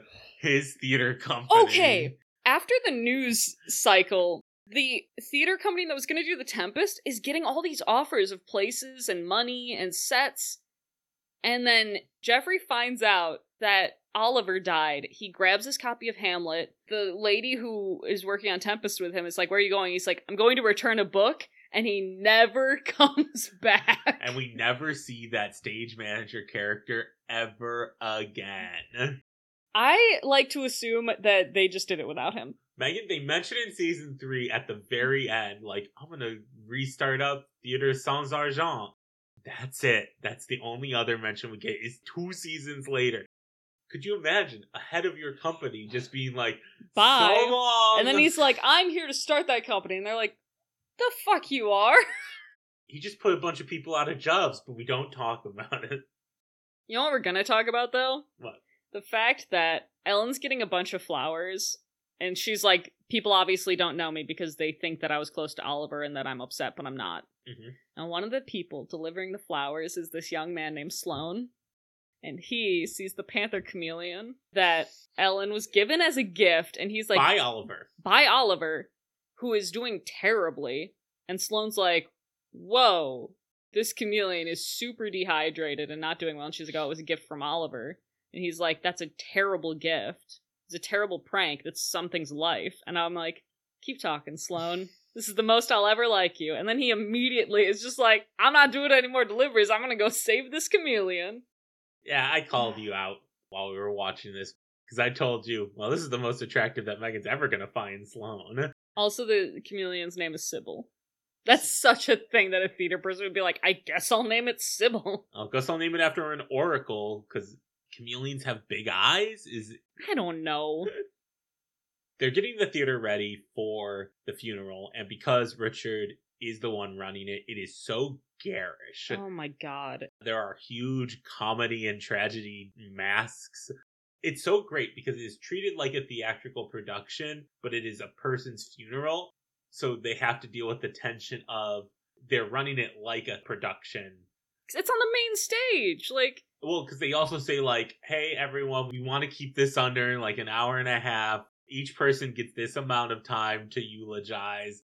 his theater company. Okay. After the news cycle, the theater company that was going to do The Tempest is getting all these offers of places and money and sets. And then Jeffrey finds out that Oliver died. He grabs his copy of Hamlet. The lady who is working on Tempest with him is like, Where are you going? He's like, I'm going to return a book. And he never comes back. And we never see that stage manager character ever again. I like to assume that they just did it without him. Megan, they mentioned in season three at the very end, like, I'm gonna restart up Theater Sans Argent. That's it. That's the only other mention we get is two seasons later. Could you imagine a head of your company just being like, Bye. So long. And then he's like, I'm here to start that company. And they're like, The fuck you are? he just put a bunch of people out of jobs, but we don't talk about it. You know what we're gonna talk about though? What? The fact that Ellen's getting a bunch of flowers, and she's like, people obviously don't know me because they think that I was close to Oliver and that I'm upset, but I'm not. Mhm. And one of the people delivering the flowers is this young man named Sloane. And he sees the panther chameleon that Ellen was given as a gift, and he's like, Bye, Oliver. by Oliver, who is doing terribly. And Sloane's like, Whoa, this chameleon is super dehydrated and not doing well. And she's like, Oh, it was a gift from Oliver. And he's like, That's a terrible gift. It's a terrible prank. That's something's life. And I'm like, Keep talking, Sloane. This is the most I'll ever like you. And then he immediately is just like, I'm not doing any more deliveries. I'm going to go save this chameleon. Yeah, I called you out while we were watching this because I told you, well, this is the most attractive that Megan's ever gonna find Sloane. Also, the chameleon's name is Sybil. That's such a thing that a theater person would be like, I guess I'll name it Sybil. I guess I'll name it after an oracle because chameleons have big eyes. Is I don't know. they're getting the theater ready for the funeral, and because Richard is the one running it, it is so garish. Oh my god. There are huge comedy and tragedy masks. It's so great because it is treated like a theatrical production, but it is a person's funeral. So they have to deal with the tension of they're running it like a production. It's on the main stage. Like, Well, because they also say, like, hey, everyone, we want to keep this under like an hour and a half. Each person gets this amount of time to eulogize.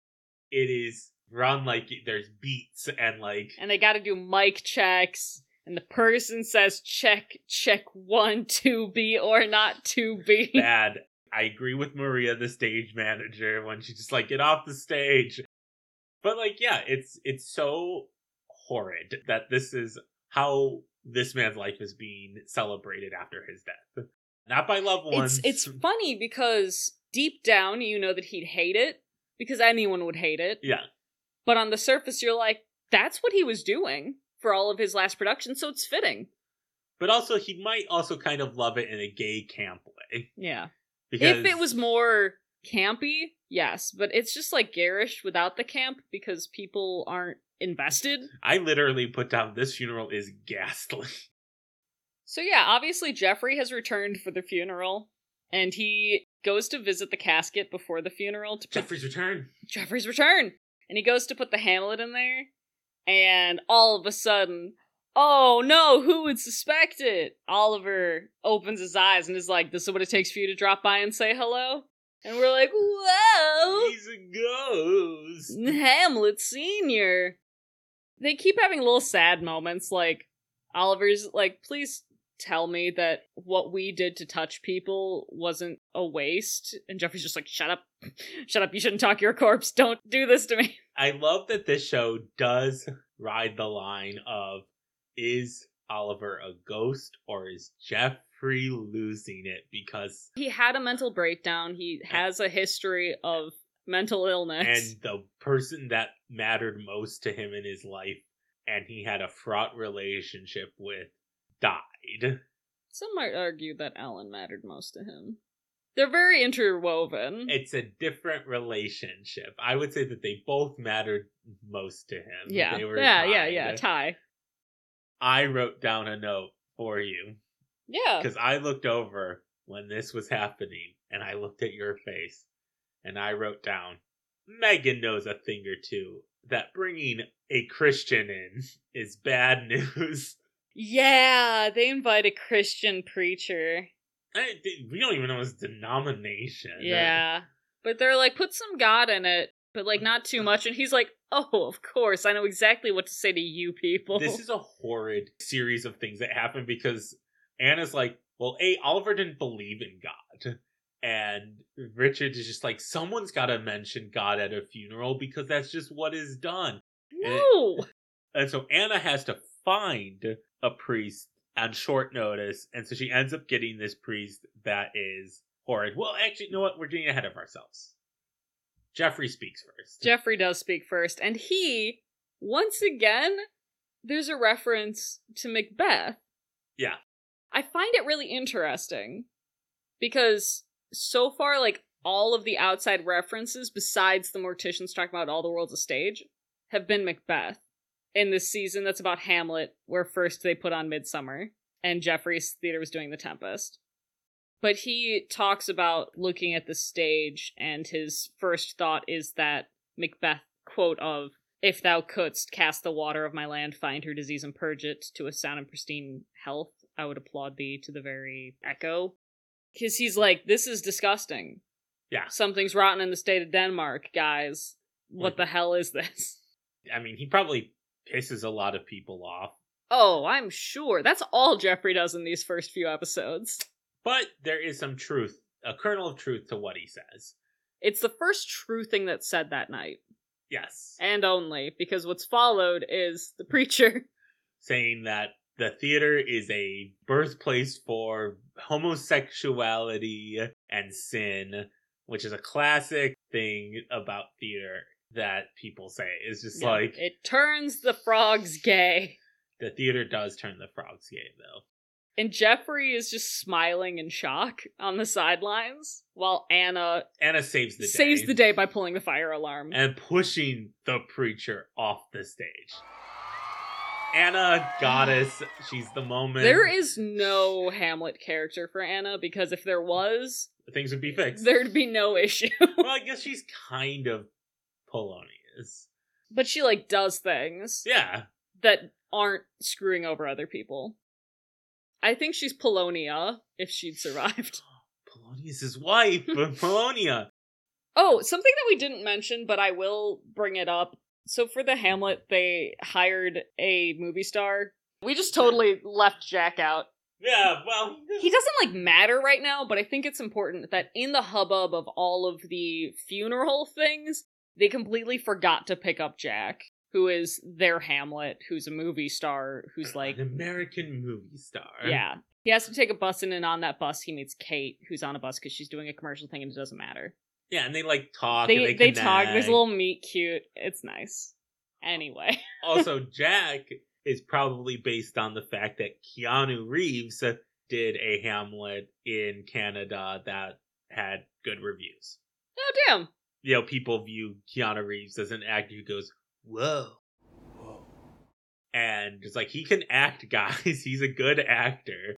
It is run like there's beats and like and they gotta do mic checks. And the person says, check, check one, to be or not to be. bad. I agree with Maria, the stage manager, when she's just like, get off the stage. But like, yeah, it's it's so horrid that this is how this man's life is being celebrated after his death. Not by loved ones. It's it's funny because deep down you know that he'd hate it because anyone would hate it. yeah. But on the surface you're like, that's what he was doing for all of his last production, so it's fitting. But also he might also kind of love it in a gay camp way. Yeah. Because If it was more campy, yes, but it's just like garish without the camp because people aren't invested. I literally put down this funeral is ghastly. So yeah, obviously Jeffrey has returned for the funeral, and he goes to visit the casket before the funeral to put Jeffrey's return. Jeffrey's return. And he goes to put the Hamlet in there, and all of a sudden, oh no, who would suspect it? Oliver opens his eyes and is like, This is what it takes for you to drop by and say hello? And we're like, Whoa! He's a ghost. Hamlet Sr. They keep having little sad moments, like Oliver's like, please tell me that what we did to touch people wasn't a waste. And Jeffrey's just like, shut up. Shut up. You shouldn't talk to your corpse. Don't do this to me. I love that this show does ride the line of is Oliver a ghost or is Jeffrey losing it because He had a mental breakdown. He has a history of mental illness. and the person that mattered most to him in his life and he had a fraught relationship with died. Some might argue that Alan mattered most to him. They're very interwoven. It's a different relationship. I would say that they both mattered most to him. yeah. They were Yeah, yeah, tied. yeah. Tie. I wrote down a note for you Yeah. because I looked over when this was happening and I looked at your face and I wrote down Megan knows a thing or two that bringing a Christian in is bad news. Yeah, they invite a Christian preacher. I, we don't even know his denomination. Yeah. But they're like, put some God in it, but like not too much. And he's like, oh, of course. I know exactly what to say to you people. This is a horrid series of things that happen because Anna's like, well, A, Oliver didn't believe in God. And Richard is just like, someone's got to mention God at a funeral because that's just what is done. no. And so Anna has to find a priest on short notice. And so she ends up getting this priest that is horrid. Well, actually, you know what? We're getting ahead of ourselves. Jeffrey speaks first. Jeffrey does speak first. And he, once again, there's a reference to Macbeth. Yeah. I find it really interesting because so far, like, all of the outside references, besides the morticians talking about all the world's a stage, have been Macbeth. In this season, that's about Hamlet, where first they put on Midsummer, and Jeffrey's theater was doing The Tempest. But he talks about looking at the stage, and his first thought is that Macbeth quote of, If thou couldst cast the water of my land, find her disease and purge it to a sound and pristine health, I would applaud thee to the very echo. Because he's like, This is disgusting. Yeah. Something's rotten in the state of Denmark, guys. What Like- the mm-hmm. hell is this? I mean, he probably pisses a lot of people off. Oh, I'm sure. That's all Jeffrey does in these first few episodes. But there is some truth, a kernel of truth to what he says. It's the first true thing that's said that night. Yes. And only, because what's followed is the preacher. Saying that the theater is a birthplace for homosexuality and sin, which is a classic thing about theater that people say. It's just Yeah, like it turns the frogs gay. the theater does turn the frogs gay, though. And Jeffrey is just smiling in shock on the sidelines while Anna Anna saves the day. saves the day by pulling the fire alarm. and pushing the preacher off the stage. Anna, goddess, she's the moment. There is no Hamlet character for Anna because if there was, things would be fixed. there'd be no issue. well, I guess she's kind of Polonius. but she like does things Yeah, that aren't screwing over other people. I think she's Polonia if she'd survived. Polonius's wife, Polonia. Oh, something that we didn't mention, but I will bring it up. So for the Hamlet, they hired a movie star. We just totally left Jack out. Yeah, well, He doesn't like matter right now, but I think it's important that in the hubbub of all of the funeral things, they completely forgot to pick up Jack, who is their Hamlet, who's a movie star, who's like an American movie star. Yeah. He has to take a bus in, and on that bus, he meets Kate, who's on a bus because she's doing a commercial thing and it doesn't matter. Yeah, and they like talk. They and they, they, talk. There's a little meet cute. It's nice. Anyway, also, Jack is probably based on the fact that Keanu Reeves did a Hamlet in Canada that had good reviews. oh damn, You know, people view Keanu Reeves as an actor who goes, "Whoa." and it's like he can act, guys. He's a good actor.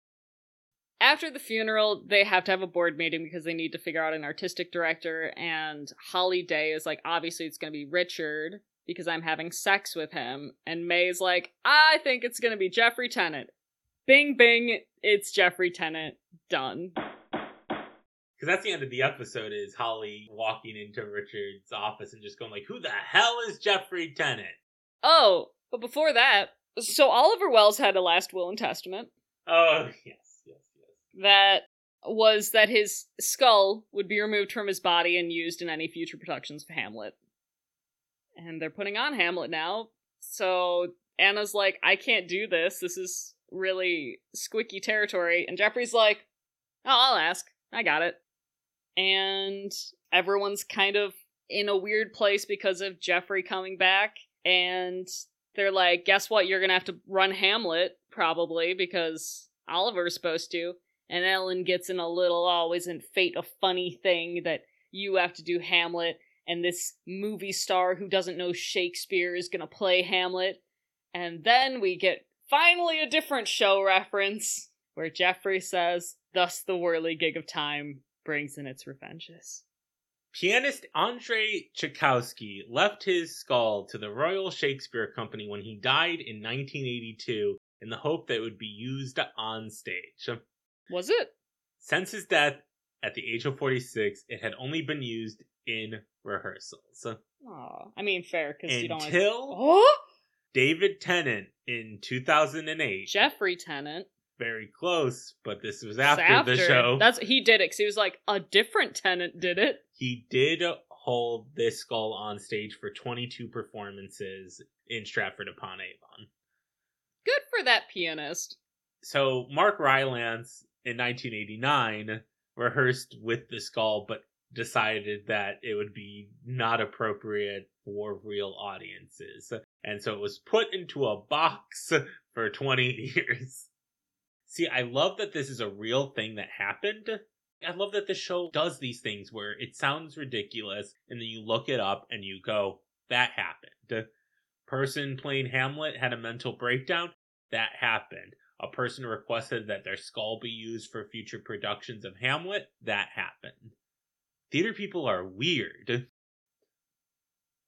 After the funeral, they have to have a board meeting because they need to figure out an artistic director. And Holly Day is like, obviously, it's going to be Richard because I'm having sex with him. And May's like, I think it's going to be Jeffrey Tennant. Bing, bing, it's Jeffrey Tennant. Done. Because that's the end of the episode is Holly walking into Richard's office and just going like, who the hell is Jeffrey Tennant? Oh, but before that, so Oliver Welles had a last will and testament. Oh, yes. That was that his skull would be removed from his body and used in any future productions of Hamlet. And they're putting on Hamlet now. So Anna's like, I can't do this. This is really squeaky territory. And Jeffrey's like, Oh, I'll ask. I got it. And everyone's kind of in a weird place because of Jeffrey coming back. And they're like, guess what? You're gonna have to run Hamlet, probably, because Oliver's supposed to. And Ellen gets in a little, oh, isn't fate a funny thing that you have to do Hamlet, and this movie star who doesn't know Shakespeare is gonna play Hamlet. And then we get finally a different show reference where Jeffrey says, Thus the whirligig of time brings in its revenges. Pianist Andrei Tchaikovsky left his skull to the Royal Shakespeare Company when he died in 1982 in the hope that it would be used on stage. Was it? Since his death at the age of 46, it had only been used in rehearsals. Aw, I mean, fair, because you don't. Until Oh! David Tennant in 2008. Jeffrey Tennant. Very close, but this was It's after, the show. That's he did it because he was like a different tenant did it. He did hold this skull on stage for 22 performances in Stratford upon Avon. Good for that pianist. So Mark Rylance in 1989 rehearsed with the skull, but decided that it would be not appropriate for real audiences. And so it was put into a box for 20 years. See, I love that this is a real thing that happened. I love that the show does these things where it sounds ridiculous and then you look it up and you go, that happened. Person playing Hamlet had a mental breakdown. That happened. A person requested that their skull be used for future productions of Hamlet. That happened. Theater people are weird.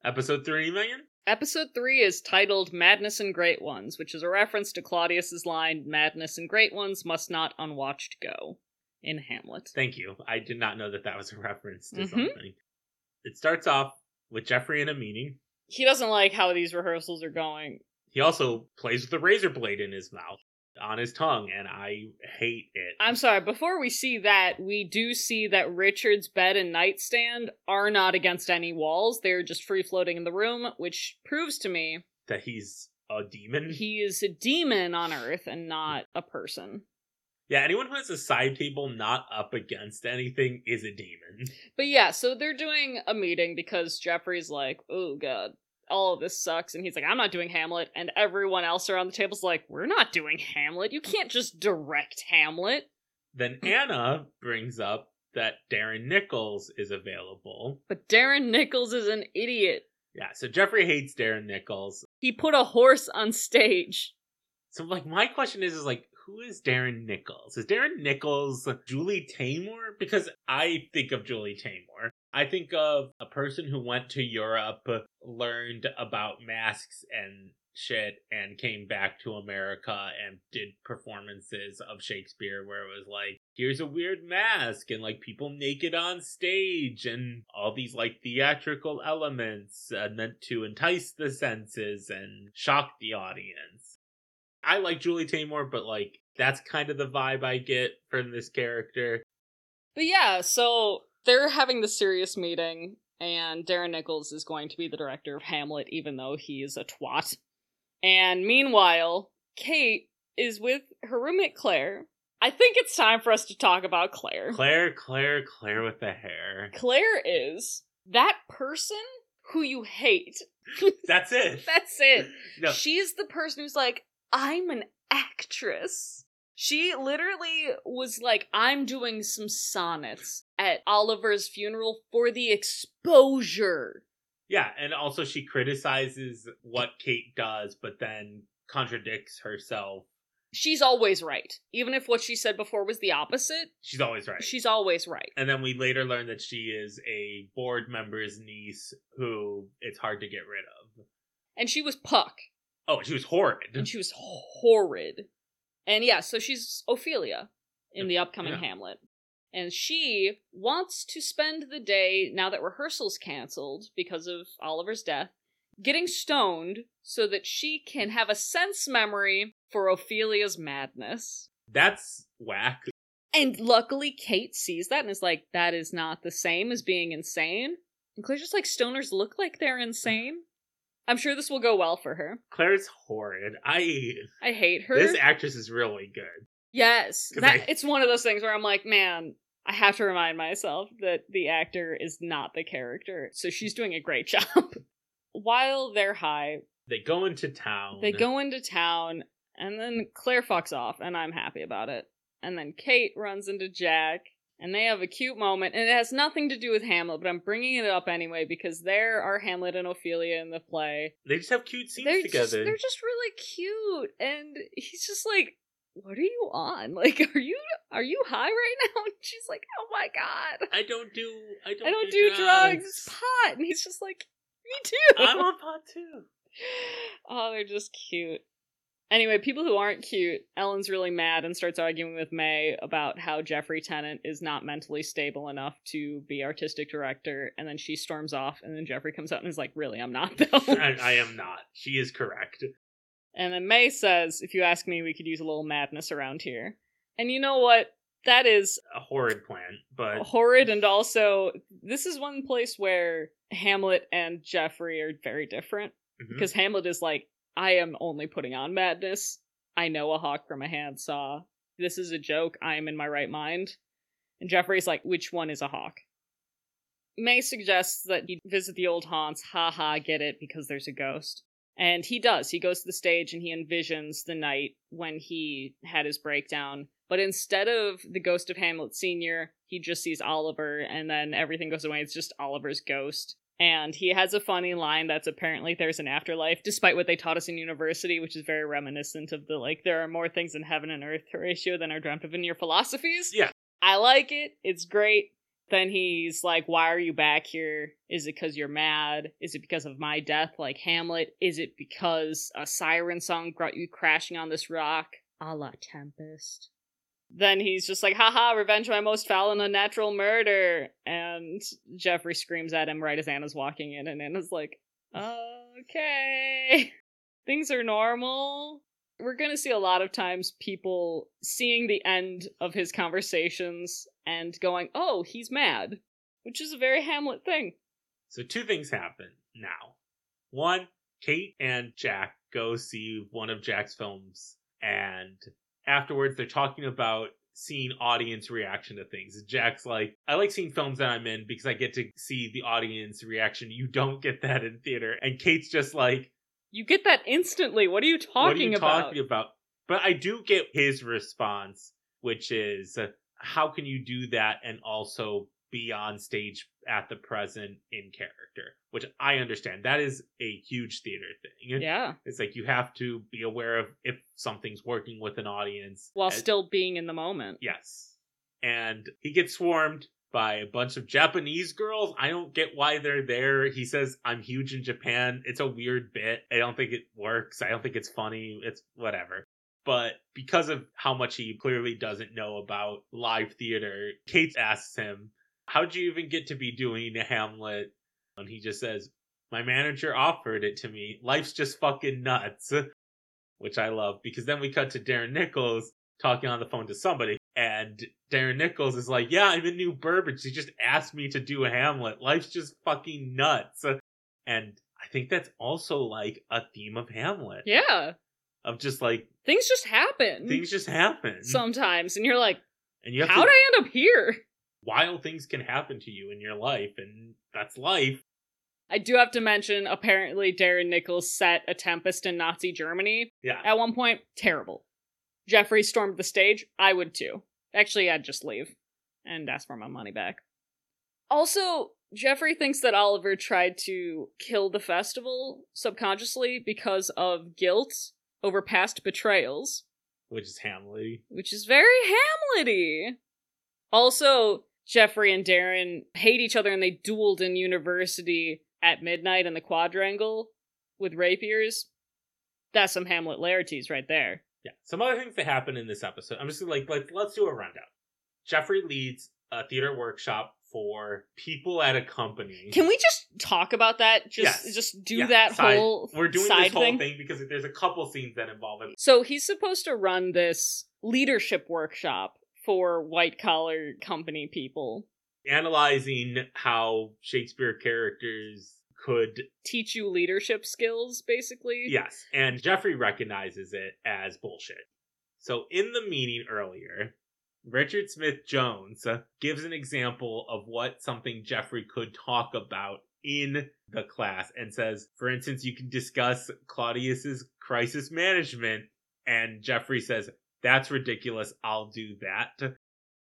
Episode 3, Megan? Episode 3 is titled Madness and Great Ones, which is a reference to Claudius's line, Madness and Great Ones must not unwatched go, in Hamlet. Thank you. I did not know that that was a reference to Mhm. something. It starts off with Jeffrey in a meeting. He doesn't like how these rehearsals are going. He also plays with a razor blade in his mouth, on his tongue, and I hate it. I'm sorry, before we see that, we do see that Richard's bed and nightstand are not against any walls. They're just free floating in the room, which proves to me that he's a demon. he is a demon on Earth and not a person. yeah, anyone who has a side table not up against anything is a demon. But yeah, so they're doing a meeting because Jeffrey's like, oh god, all of this sucks. And he's like, I'm not doing Hamlet. And everyone else around the table's like, we're not doing Hamlet. You can't just direct Hamlet. Then Anna brings up that Darren Nichols is available. But Darren Nichols is an idiot. Yeah, so Jeffrey hates Darren Nichols. He put a horse on stage. So, like, my question is, is like, who is Darren Nichols? Is Darren Nichols Julie Taymor? Because I think of Julie Taymor. I think of a person who went to Europe, learned about masks and shit, and came back to America and did performances of Shakespeare where it was like, here's a weird mask, and like people naked on stage, and all these like theatrical elements uh, meant to entice the senses and shock the audience. I like Julie Taymor, but like that's kind of the vibe I get from this character. But yeah, so they're having the serious meeting, and Darren Nichols is going to be the director of Hamlet, even though he is a twat. And meanwhile, Kate is with her roommate Claire. I think it's time for us to talk about Claire. Claire, Claire, Claire with the hair. Claire is that person who you hate. That's it. That's it. No, She's the person who's like, I'm an actress. She literally was like, I'm doing some sonnets at Oliver's funeral for the exposure. yeah, and also she criticizes what Kate does, but then contradicts herself. She's always right. Even if what she said before was the opposite, She's always right. she's always right. and then we later learn that she is a board member's niece who it's hard to get rid of. And she was Puck. Oh, she was horrid. and she was horrid. And yeah, so she's Ophelia in the upcoming Yeah. Hamlet. And she wants to spend the day, now that rehearsal's canceled because of Oliver's death, getting stoned so that she can have a sense memory for Ophelia's madness. That's whack. And luckily, Kate sees that and is like, that is not the same as being insane. And Claire's just like, stoners look like they're insane. I'm sure this will go well for her. Claire's horrid. I I hate her. this actress is really good. Yes. that I- it's one of those things where I'm like, man, I have to remind myself that the actor is not the character. So she's doing a great job. While they're high, They go into town. they go into town, and then Claire fucks off, and I'm happy about it. And then Kate runs into Jack, and they have a cute moment, and it has nothing to do with Hamlet, but I'm bringing it up anyway because there are Hamlet and Ophelia in the play. They just have cute scenes They're together. just they're just really cute, and he's just like, "What are you on? Like, are you are you high right now?" And she's like, "Oh my god, I don't do. I don't. I don't do drugs. It's pot." And he's just like, "Me too." I'm on pot too. oh, they're just cute. Anyway, people who aren't cute, Ellen's really mad and starts arguing with May about how Jeffrey Tennant is not mentally stable enough to be artistic director, and then she storms off, and then Jeffrey comes out and is like, "Really, I'm not though." I, I am not. She is correct. And then May says, if you ask me, we could use a little madness around here. And you know what? That is A horrid plan, but horrid, and also, this is one place where Hamlet and Jeffrey are very different. Mm-hmm. Because Hamlet is like, I am only putting on madness. I know a hawk from a handsaw. This is a joke. I am in my right mind. And Jeffrey's like, which one is a hawk? May suggests that he visit the old haunts. Ha ha, get it, because there's a ghost. And he does. He goes to the stage and he envisions the night when he had his breakdown. But instead of the ghost of Hamlet Sr., he just sees Oliver and then everything goes away. It's just Oliver's ghost. And he has a funny line that's apparently there's an afterlife, despite what they taught us in university, which is very reminiscent of the like, there are more things in heaven and earth ratio than are dreamt of in your philosophies. Yeah. I like it. It's great. Then he's like, Why are you back here? Is it because you're mad? Is it because of my death, like Hamlet? Is it because a siren song brought you crashing on this rock? A la Tempest. Then he's just like, haha, revenge my most foul and unnatural murder. And Jeffrey screams at him right as Anna's walking in, and Anna's like, okay. Things are normal. We're gonna see a lot of times people seeing the end of his conversations and going, oh, he's mad. Which is a very Hamlet thing. so two things happen now. One, Kate and Jack go see one of Jack's films, and afterwards they're talking about seeing audience reaction to things. Jack's like, I like seeing films that I'm in because I get to see the audience reaction. You don't get that in theater. And Kate's just like, You get that instantly. What are you talking what are you about? talking about? But I do get his response, which is, how can you do that and also be on stage at the present in character? Which I understand. That is a huge theater thing. Yeah. It's like you have to be aware of if something's working with an audience. While And- still being in the moment. Yes. And he gets swarmed by a bunch of Japanese girls. I don't get why they're there. He says, I'm huge in Japan. It's a weird bit. I don't think it works. I don't think it's funny. It's whatever. But because of how much he clearly doesn't know about live theater, Kate asks him, How'd you even get to be doing a Hamlet? And he just says, My manager offered it to me. Life's just fucking nuts. Which I love because then we cut to Darren Nichols talking on the phone to somebody. And Darren Nichols is like, Yeah, I'm in New Burbage. She just asked me to do a Hamlet. Life's just fucking nuts. And I think that's also like a theme of Hamlet. Yeah. Of just like Things just happen. things just happen. sometimes. And you're like, and you have how'd to, I end up here? Wild things can happen to you in your life, and that's life. I do have to mention, apparently, Darren Nichols set a Tempest in Nazi Germany Yeah. at one point. Terrible. Jeffrey stormed the stage. I would too. Actually, I'd just leave and ask for my money back. Also, Jeffrey thinks that Oliver tried to kill the festival subconsciously because of guilt over past betrayals, which is Hamlet. which is very Hamlety. Also, Jeffrey and Darren hate each other and they dueled in university at midnight in the quadrangle with rapiers. That's some Hamlet larities right there. Yeah. Some other things that happen in this episode. I'm just gonna, like like let's do a rundown. Jeffrey leads a theater workshop for people at a company. Can we just talk about that? Just Yes. just do Yeah, that side- whole We're doing side this whole thing. thing. because there's a couple scenes that involve it. So he's supposed to run this leadership workshop for white collar company people. Analyzing how Shakespeare characters could Teach you leadership skills, basically. Yes, and Jeffrey recognizes it as bullshit. So in the meeting earlier, Richard Smith Jones gives an example of what something Jeffrey could talk about in the class and says, for instance, you can discuss Claudius's crisis management and Jeffrey says, "That's ridiculous. I'll do that."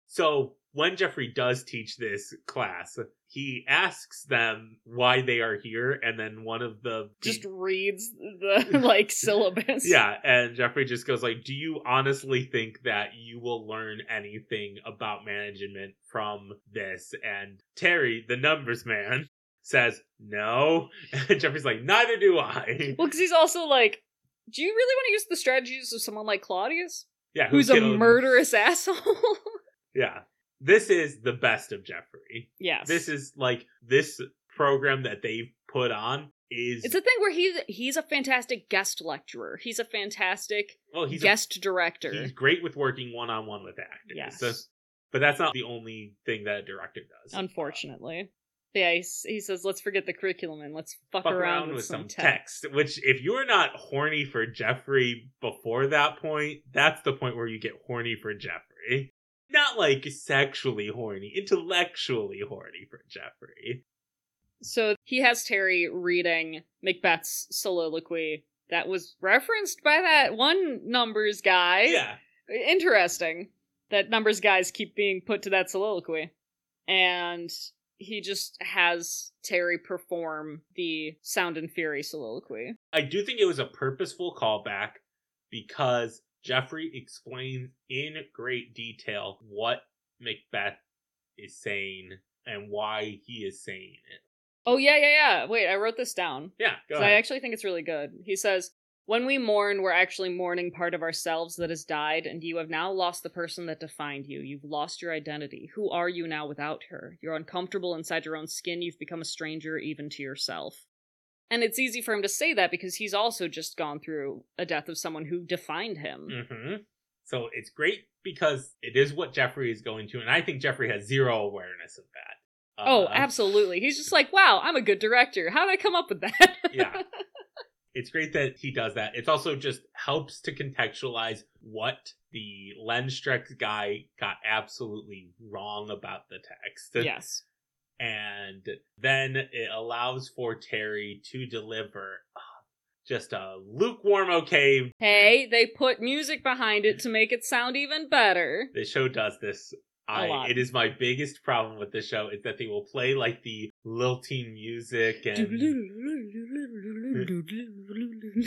So, when Jeffrey does teach this class, he asks them why they are here and then one of the Just reads the like syllabus. yeah, and Jeffrey just goes like, "Do you honestly think that you will learn anything about management from this?" And Terry, the numbers man, says, "No." And Jeffrey's like, "Neither do I." Well, because he's also like, do you really want to use the strategies of someone like Claudius, Yeah, who who's a murderous asshole? Yeah, this is the best of Jeffrey. yes. This is like this program that they've put on is It's a thing where he's he's a fantastic guest lecturer. He's a fantastic well, he's a guest director. He's great with working one on one with actors. Yes. So- but that's not the only thing that a director does. Unfortunately. Yeah, he, he says, let's forget the curriculum and let's fuck, Fuck around, with, some, text. text. Which, if you're not horny for Jeffrey before that point, that's the point where you get horny for Jeffrey. Not like sexually horny, intellectually horny for Jeffrey. So he has Terry reading Macbeth's soliloquy that was referenced by that one numbers guy. Yeah. Interesting that numbers guys keep being put to that soliloquy. And he just has Terry perform the Sound and Fury soliloquy. I do think it was a purposeful callback because Jeffrey explains in great detail what Macbeth is saying and why he is saying it. Oh, yeah, yeah, yeah. Wait, I wrote this down. Yeah, go I actually think it's really good. He says, When we mourn, we're actually mourning part of ourselves that has died, and you have now lost the person that defined you. You've lost your identity. Who are you now without her? You're uncomfortable inside your own skin. You've become a stranger even to yourself. And it's easy for him to say that because he's also just gone through a death of someone who defined him. hmm So it's great because it is what Jeffrey is going to, and I think Jeffrey has zero awareness of that. Oh, Uh, absolutely. He's just like, wow, I'm a good director. How did I come up with that? Yeah. It's great that he does that. It also just helps to contextualize what the Lenstrex guy got absolutely wrong about the text. yes. And then it allows for Terry to deliver uh, just a lukewarm okay. Hey, they put music behind it to make it sound even better. The show does this. I, it is my biggest problem with the show is that they will play like the lilting music and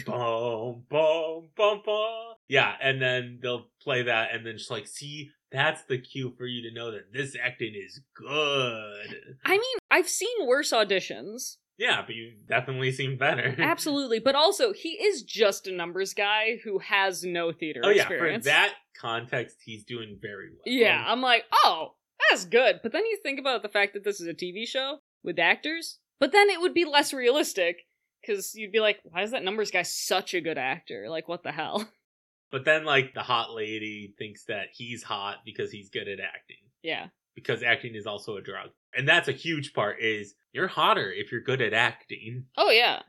boom, boom, boom, boom. Yeah, and then they'll play that and then just like, see, that's the cue for you to know that this acting is good. I mean, I've seen worse auditions. Yeah, but you definitely seem better. Absolutely. But also, he is just a numbers guy who has no theater oh yeah, for experience. that context, he's doing very well. Yeah, I'm like, oh, that's good. But then you think about the fact that this is a TV show with actors, but then it would be less realistic because you'd be like, why is that numbers guy such a good actor? Like, what the hell? But then, like, the hot lady thinks that he's hot because he's good at acting. Yeah. Because acting is also a drug. And that's a huge part is you're hotter if you're good at acting. Oh, yeah.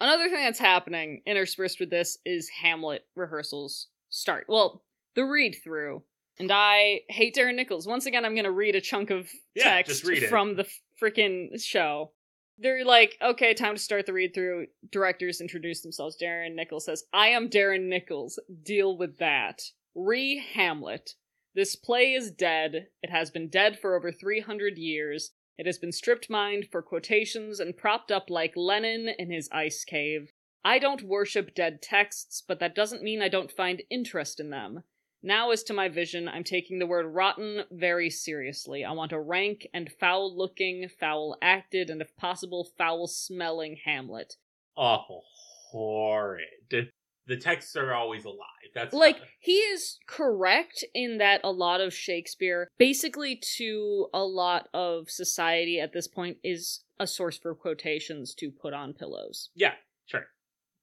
Another thing that's happening interspersed with this is Hamlet rehearsals start. Well, the read through. And I hate Darren Nichols. Once again, I'm going to read a chunk of text read from the freaking show. They're like, okay, time to start the read through. Directors introduce themselves. Darren Nichols says, I am Darren Nichols. Deal with that. Re Hamlet. This play is dead. It has been dead for over 300 years. It has been stripped mined for quotations and propped up like Lenin in his ice cave. I don't worship dead texts, but that doesn't mean I don't find interest in them. Now, as to my vision, I'm taking the word rotten very seriously. I want a rank and foul looking, foul acted, and if possible, foul smelling Hamlet. Awful. Horrid. The texts are always alive. That's Like, he is correct in that a lot of Shakespeare, basically to a lot of society at this point, is a source for quotations to put on pillows. Yeah, sure.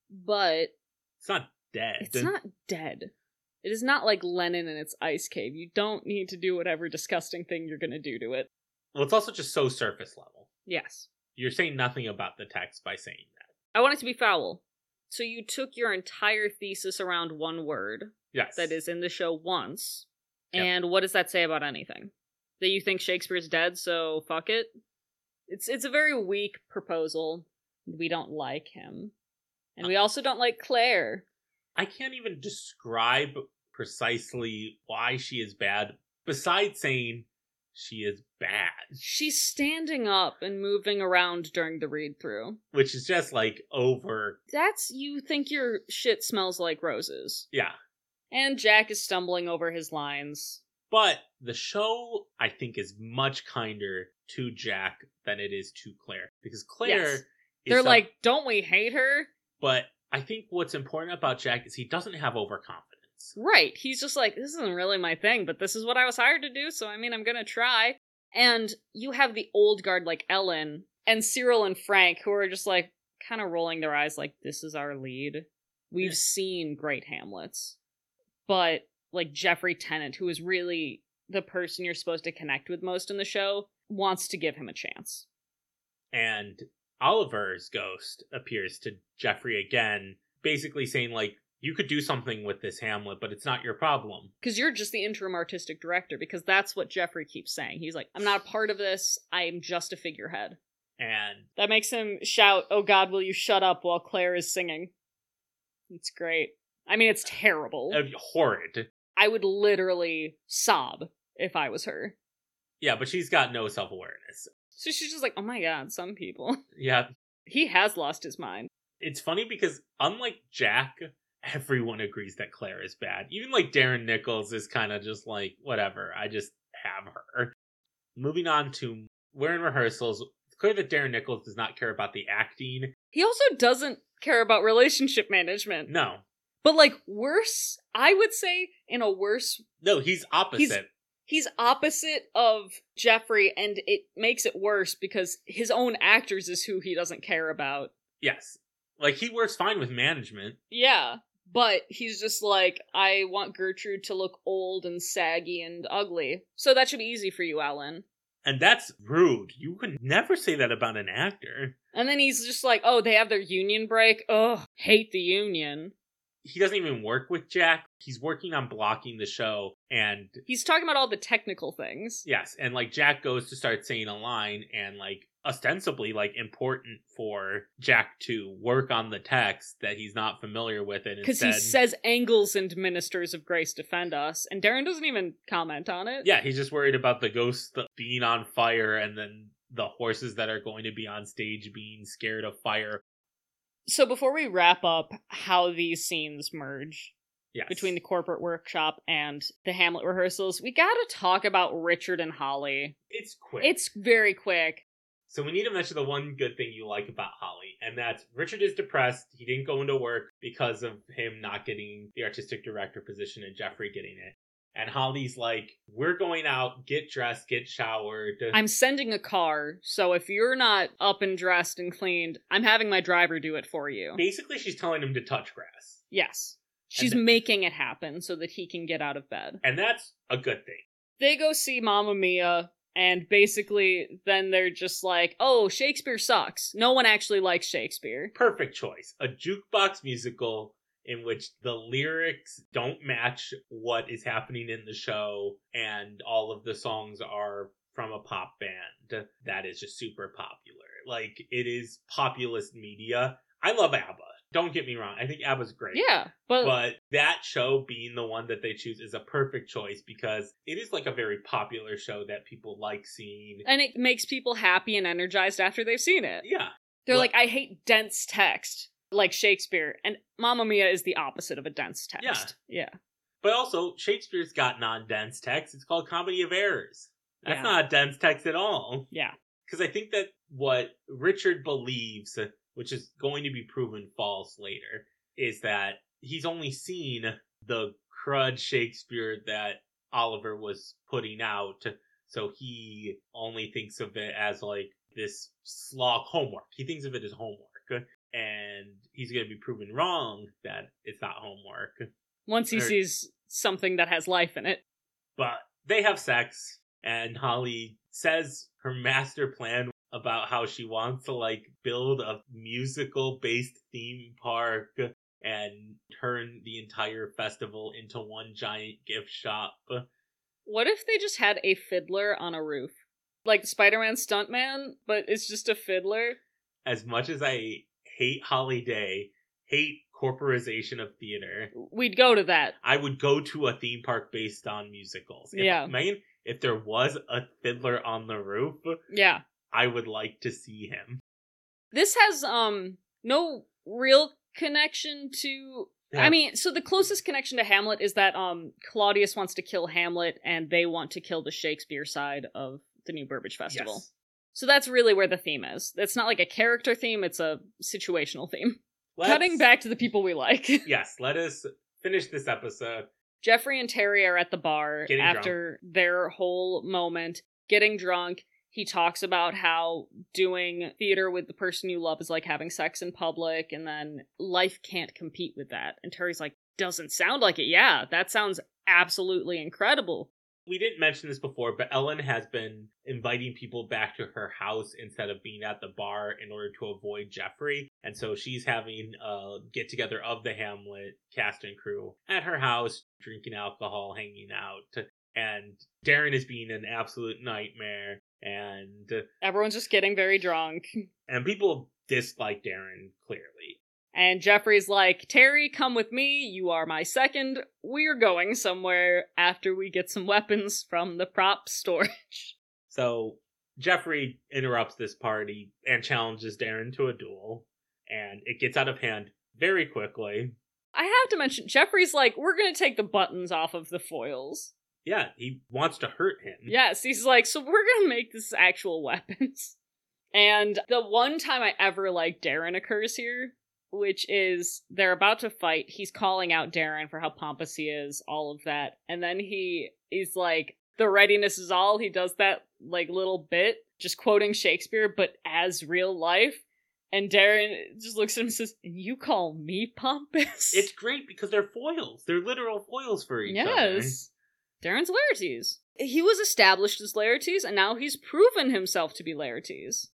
But It's not dead. it's not dead. It is not like Lenin in its ice cave. You don't need to do whatever disgusting thing you're going to do to it. Well, it's also just so surface level. Yes. You're saying nothing about the text by saying that. I want it to be foul. So you took your entire thesis around one word Yes. that is in the show once. Yep. And what does that say about anything? That you think Shakespeare's dead, so fuck it? It's it's a very weak proposal. We don't like him. And we uh, also don't like Claire. I can't even describe precisely why she is bad, besides saying she is bad, She's standing up and moving around during the read through. which is just like over. That's you think your shit smells like roses. Yeah. And Jack is stumbling over his lines. But the show, I think, is much kinder to Jack than it is to Claire. Because Claire Yes. is. They're some- like, don't we hate her? But I think what's important about Jack is he doesn't have overconfidence. Right. He's just like, this isn't really my thing, but this is what I was hired to do, so I mean, I'm gonna try. And you have the old guard like Ellen and Cyril and Frank who are just like kind of rolling their eyes like, this is our lead. We've Yeah. seen great Hamlets. But like Jeffrey Tennant, who is really the person you're supposed to connect with most in the show, wants to give him a chance. And Oliver's ghost appears to Jeffrey again, basically saying, like, you could do something with this Hamlet, but it's not your problem. Because you're just the interim artistic director, because that's what Jeffrey keeps saying. He's like, I'm not a part of this, I'm just a figurehead. And That makes him shout, Oh God, will you shut up while Claire is singing? It's great. I mean, it's terrible. uh, horrid. I would literally sob if I was her. Yeah, but she's got no self awareness. So she's just like, Oh my God, some people. Yeah, He has lost his mind. it's funny because unlike Jack, everyone agrees that Claire is bad. Even like Darren Nichols is kind of just like, whatever, I just have her. Moving on to we're in rehearsals. It's clear that Darren Nichols does not care about the acting. He also doesn't care about relationship management. No, But like worse, I would say in a worse no, he's opposite. he's opposite of Jeffrey, and it makes it worse because his own actors is who he doesn't care about. Yes, like he works fine with management. Yeah, but he's just like, I want Gertrude to look old and saggy and ugly. So that should be easy for you, Ellen. And that's rude. You could never say that about an actor. And then he's just like, oh, they have their union break? Ugh, hate the union. He doesn't even work with Jack. He's working on blocking the show. And He's talking about all the technical things. yes, and like Jack goes to start saying a line and like ostensibly like important for Jack to work on the text that he's not familiar with it Because he says angles and ministers of grace defend us, and Darren doesn't even comment on it. yeah, he's just worried about the ghost being on fire and then the horses that are going to be on stage being scared of fire. So before we wrap up how these scenes merge Yes. between the corporate workshop and the Hamlet rehearsals, we gotta talk about Richard and Holly. it's quick. It's very quick. So we need to mention the one good thing you like about Holly, and that's Richard is depressed. He didn't go into work because of him not getting the artistic director position and Jeffrey getting it. And Holly's like, "We're going out, get dressed, get showered." I'm sending a car, so if you're not up and dressed and cleaned, I'm having my driver do it for you. Basically, she's telling him to touch grass, Yes. She's And- making it happen so that he can get out of bed. and that's a good thing. They go see Mamma Mia, and basically then they're just like, oh, Shakespeare sucks. No one actually likes Shakespeare. Perfect choice. A jukebox musical in which the lyrics don't match what is happening in the show, and all of the songs are from a pop band that is just super popular. Like it is populist media. I love ABBA. Don't get me wrong. I think ABBA's great. Yeah, but, But that show being the one that they choose is a perfect choice because it is like a very popular show that people like seeing. and it makes people happy and energized after they've seen it. Yeah. They're Well- like, I hate dense text. like Shakespeare. And Mamma Mia is the opposite of a dense text. Yeah. But also, Shakespeare's got non-dense text. It's called Comedy of Errors. That's Yeah. not dense text at all. Yeah. Because I think that what Richard believes, which is going to be proven false later, is that he's only seen the crud Shakespeare that Oliver was putting out. So he only thinks of it as like this slog homework. He thinks of it as homework. And he's going to be proven wrong that it's not homework. Once he Or- sees something that has life in it. But they have sex, and Holly says her master plan about how she wants to like build a musical based theme park and turn the entire festival into one giant gift shop. What if they just had a fiddler on a roof? Like Spider Man stuntman, but it's just a fiddler? As much as I hate Holly Day, hate corporization of theater, We'd go to that. I would go to a theme park based on musicals. If, Yeah. Megan, if there was a fiddler on the roof, Yeah. I would like to see him. This has um no real connection to Yeah. I mean, so the closest connection to Hamlet is that um Claudius wants to kill Hamlet and they want to kill the Shakespeare side of the New Burbage Festival. Yes. So that's really where the theme is. It's not like a character theme, it's a situational theme. Let's- Cutting back to the people we like. yes, let us finish this episode. Jeffrey and Terry are at the bar Getting after their whole moment, getting drunk. He talks about how doing theater with the person you love is like having sex in public, and then life can't compete with that. And Terry's like, doesn't sound like it. Yeah, that sounds absolutely incredible. We didn't mention this before, but Ellen has been inviting people back to her house instead of being at the bar in order to avoid Jeffrey. And so she's having a get together of the Hamlet cast and crew at her house, drinking alcohol, hanging out. And Darren is being an absolute nightmare. And Everyone's just getting very drunk. and people dislike Darren clearly. And Jeffrey's like, Terry, come with me. You are my second. We're going somewhere after we get some weapons from the prop storage. So Jeffrey interrupts this party and challenges Darren to a duel, and it gets out of hand very quickly. I have to mention, Jeffrey's like, we're gonna take the buttons off of the foils. Yeah, he wants to hurt him. Yes, he's like, so we're gonna make this actual weapons. And the one time I ever like Darren occurs here, which is they're about to fight. He's calling out Darren for how pompous he is, all of that. And then he is like, the readiness is all. He does that like little bit, just quoting Shakespeare, but as real life. And Darren just looks at him and says, you call me pompous? It's great because they're foils. They're literal foils for each other. Yes. Darren's Laertes. He was established as Laertes, and now he's proven himself to be Laertes.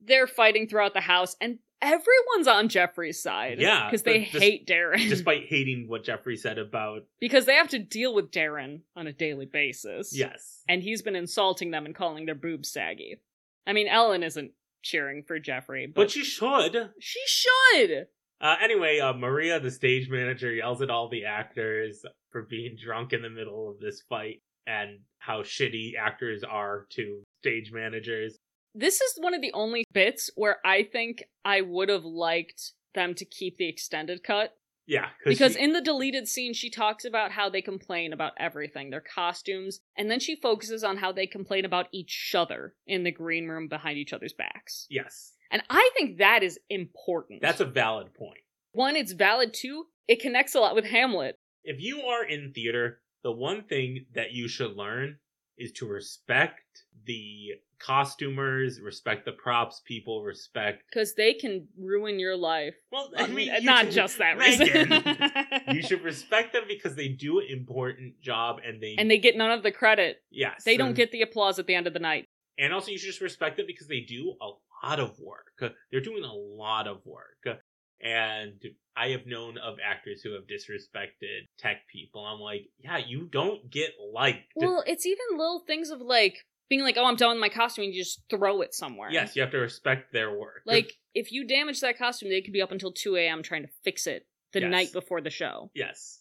They're fighting throughout the house, and everyone's on Jeffrey's side. Yeah, Because they just- hate Darren. Despite hating what Jeffrey said about because they have to deal with Darren on a daily basis. yes. And he's been insulting them and calling their boobs saggy. I mean, Ellen isn't cheering for Jeffrey, but, But she should. she should! Uh, anyway, uh, Maria, the stage manager, yells at all the actors for being drunk in the middle of this fight and how shitty actors are to stage managers. This is one of the only bits where I think I would have liked them to keep the extended cut. Yeah, Because she- in the deleted scene, she talks about how they complain about everything, their costumes, and then she focuses on how they complain about each other in the green room behind each other's backs. yes, And I think that is important. that's a valid point. one, it's valid. Two, it connects a lot with Hamlet. If you are in theater, the one thing that you should learn is to respect the costumers, respect the props people, respect. Because they can ruin your life. Well, I mean, not should- just that Megan, reason. you should respect them because they do an important job and they and they get none of the credit. yes They don't mm. get the applause at the end of the night. and also you should just respect them because they do a lot of work. They're doing a lot of work. And I have known of actors who have disrespected tech people. I'm like, yeah, you don't get liked. Well, it's even little things of like being like, "Oh, I'm done with my costume," and you just throw it somewhere. yes, you have to respect their work. Like if you damage that costume, they could be up until two a.m. trying to fix it the Yes. night before the show. yes.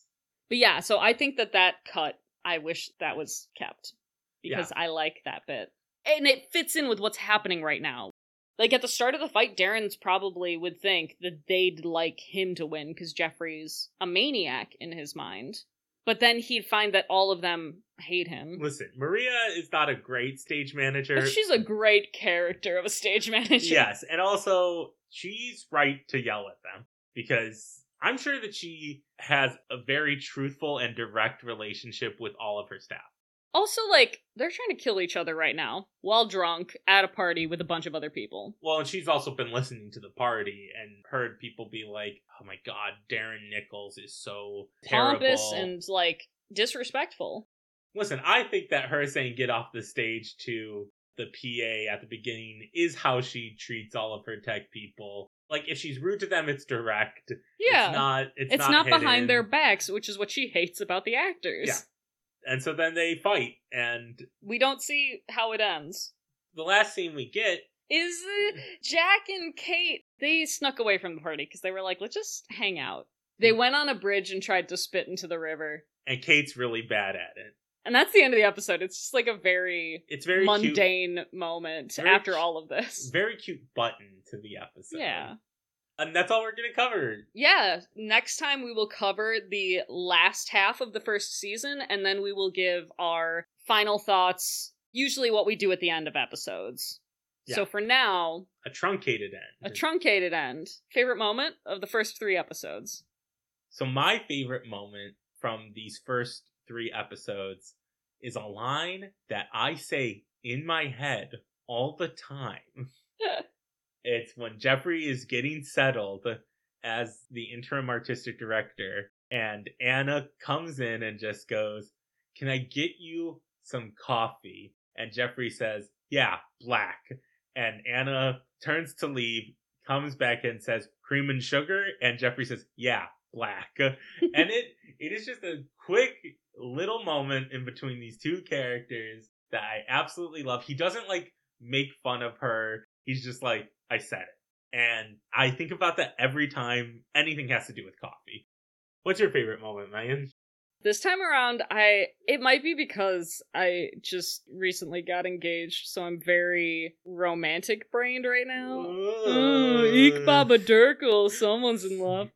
But yeah, so I think that that cut, I wish that was kept because I like that bit, and it fits in with what's happening right now. Like at the start of the fight, Darren's probably would think that they'd like him to win because Jeffrey's a maniac in his mind. But then he'd find that all of them hate him. Listen, Maria is not a great stage manager. But she's a great character of a stage manager. Yes, and also she's right to yell at them because I'm sure that she has a very truthful and direct relationship with all of her staff. Also, like, they're trying to kill each other right now while drunk at a party with a bunch of other people. Well, and she's also been listening to the party and heard people be like, "Oh my god, Darren Nichols is so Pompous terrible." and, like, disrespectful. Listen, I think that her saying "get off the stage" to the PA at the beginning is how she treats all of her tech people. Like, if she's rude to them, it's direct. Yeah. It's not. It's, It's, not, hidden. behind their backs, which is what she hates about the actors. Yeah. And so then they fight, and We don't see how it ends. the last scene we get Is uh, Jack and Kate, they snuck away from the party because they were like, let's just hang out. They Hmm. went on a bridge and tried to spit into the river. and Kate's really bad at it. And that's the end of the episode. It's just like a very, It's very mundane moment Very after cu- all of this. very cute button to the episode. Yeah. And that's all we're gonna cover. Yeah, next time we will cover the last half of the first season, and then we will give our final thoughts, usually what we do at the end of episodes. Yeah. So for now, A truncated end. a truncated end. Favorite moment of the first three episodes? So my favorite moment from these first three episodes is a line that I say in my head all the time. it's when Jeffrey is getting settled as the interim artistic director, and Anna comes in and just goes, Can I get you some coffee? And Jeffrey says, Yeah, black. And Anna turns to leave, comes back and says, Cream and sugar? And Jeffrey says, Yeah, black. and it it is just a quick little moment in between these two characters that I absolutely love. He doesn't like make fun of her. He's just like, I said it. And I think about that every time anything has to do with coffee. What's your favorite moment, Megan? This time around, I it might be because I just recently got engaged, so I'm very romantic brained right now. Oh, eek Baba Durkle, someone's in love.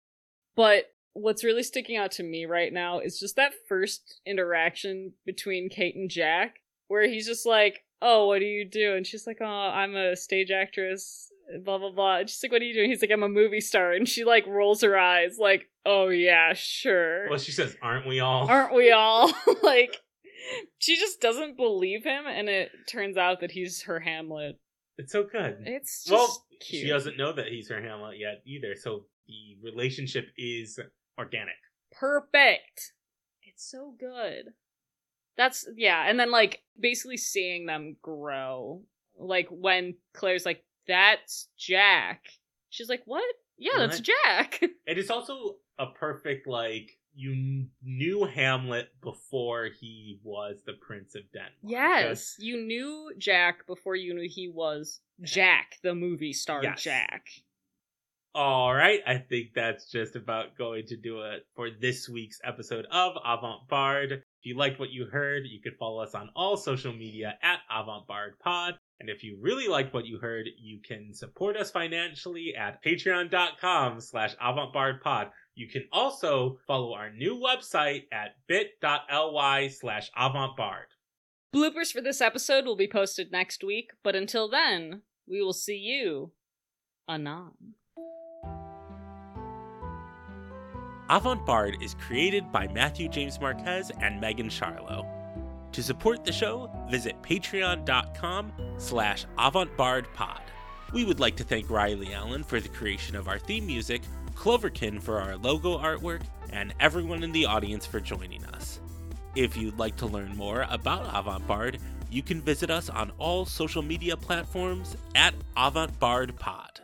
But what's really sticking out to me right now is just that first interaction between Kate and Jack, where he's just like, Oh, what do you do? And she's like, Oh, I'm a stage actress, blah blah blah. And she's like, What are you doing? He's like, I'm a movie star. And she like rolls her eyes, like, Oh yeah, sure. Well, she says, "Aren't we all?" Aren't we all? like she just doesn't believe him and it turns out that he's her Hamlet. It's so good. It's just well, cute. she doesn't know that he's her Hamlet yet either. So the relationship is organic. perfect. It's so good. That's yeah, and then like basically seeing them grow. Like when Claire's like, "That's Jack," she's like, "What? Yeah, that's What? Jack." It is also a perfect like you kn- knew Hamlet before he was the Prince of Denmark. yes, you knew Jack before you knew he was Jack, the movie star Yes. Jack. All right, I think that's just about going to do it for this week's episode of Avant Bard. If you liked what you heard, you could follow us on all social media at Avant Bard Pod. And if you really liked what you heard, you can support us financially at patreon.com slash avantbardpod. You can also follow our new website at bit.ly slash avantbard. Bloopers for this episode will be posted next week, but until then, we will see you anon. Avant Bard is created by Matthew James Marquez and Megan Charlo. To support the show, visit patreon.com slash avantbardpod. We would like to thank Riley Allen for the creation of our theme music, Cloverkin for our logo artwork, and everyone in the audience for joining us. If you'd like to learn more about Avant Bard, you can visit us on all social media platforms at Avant Bard Pod.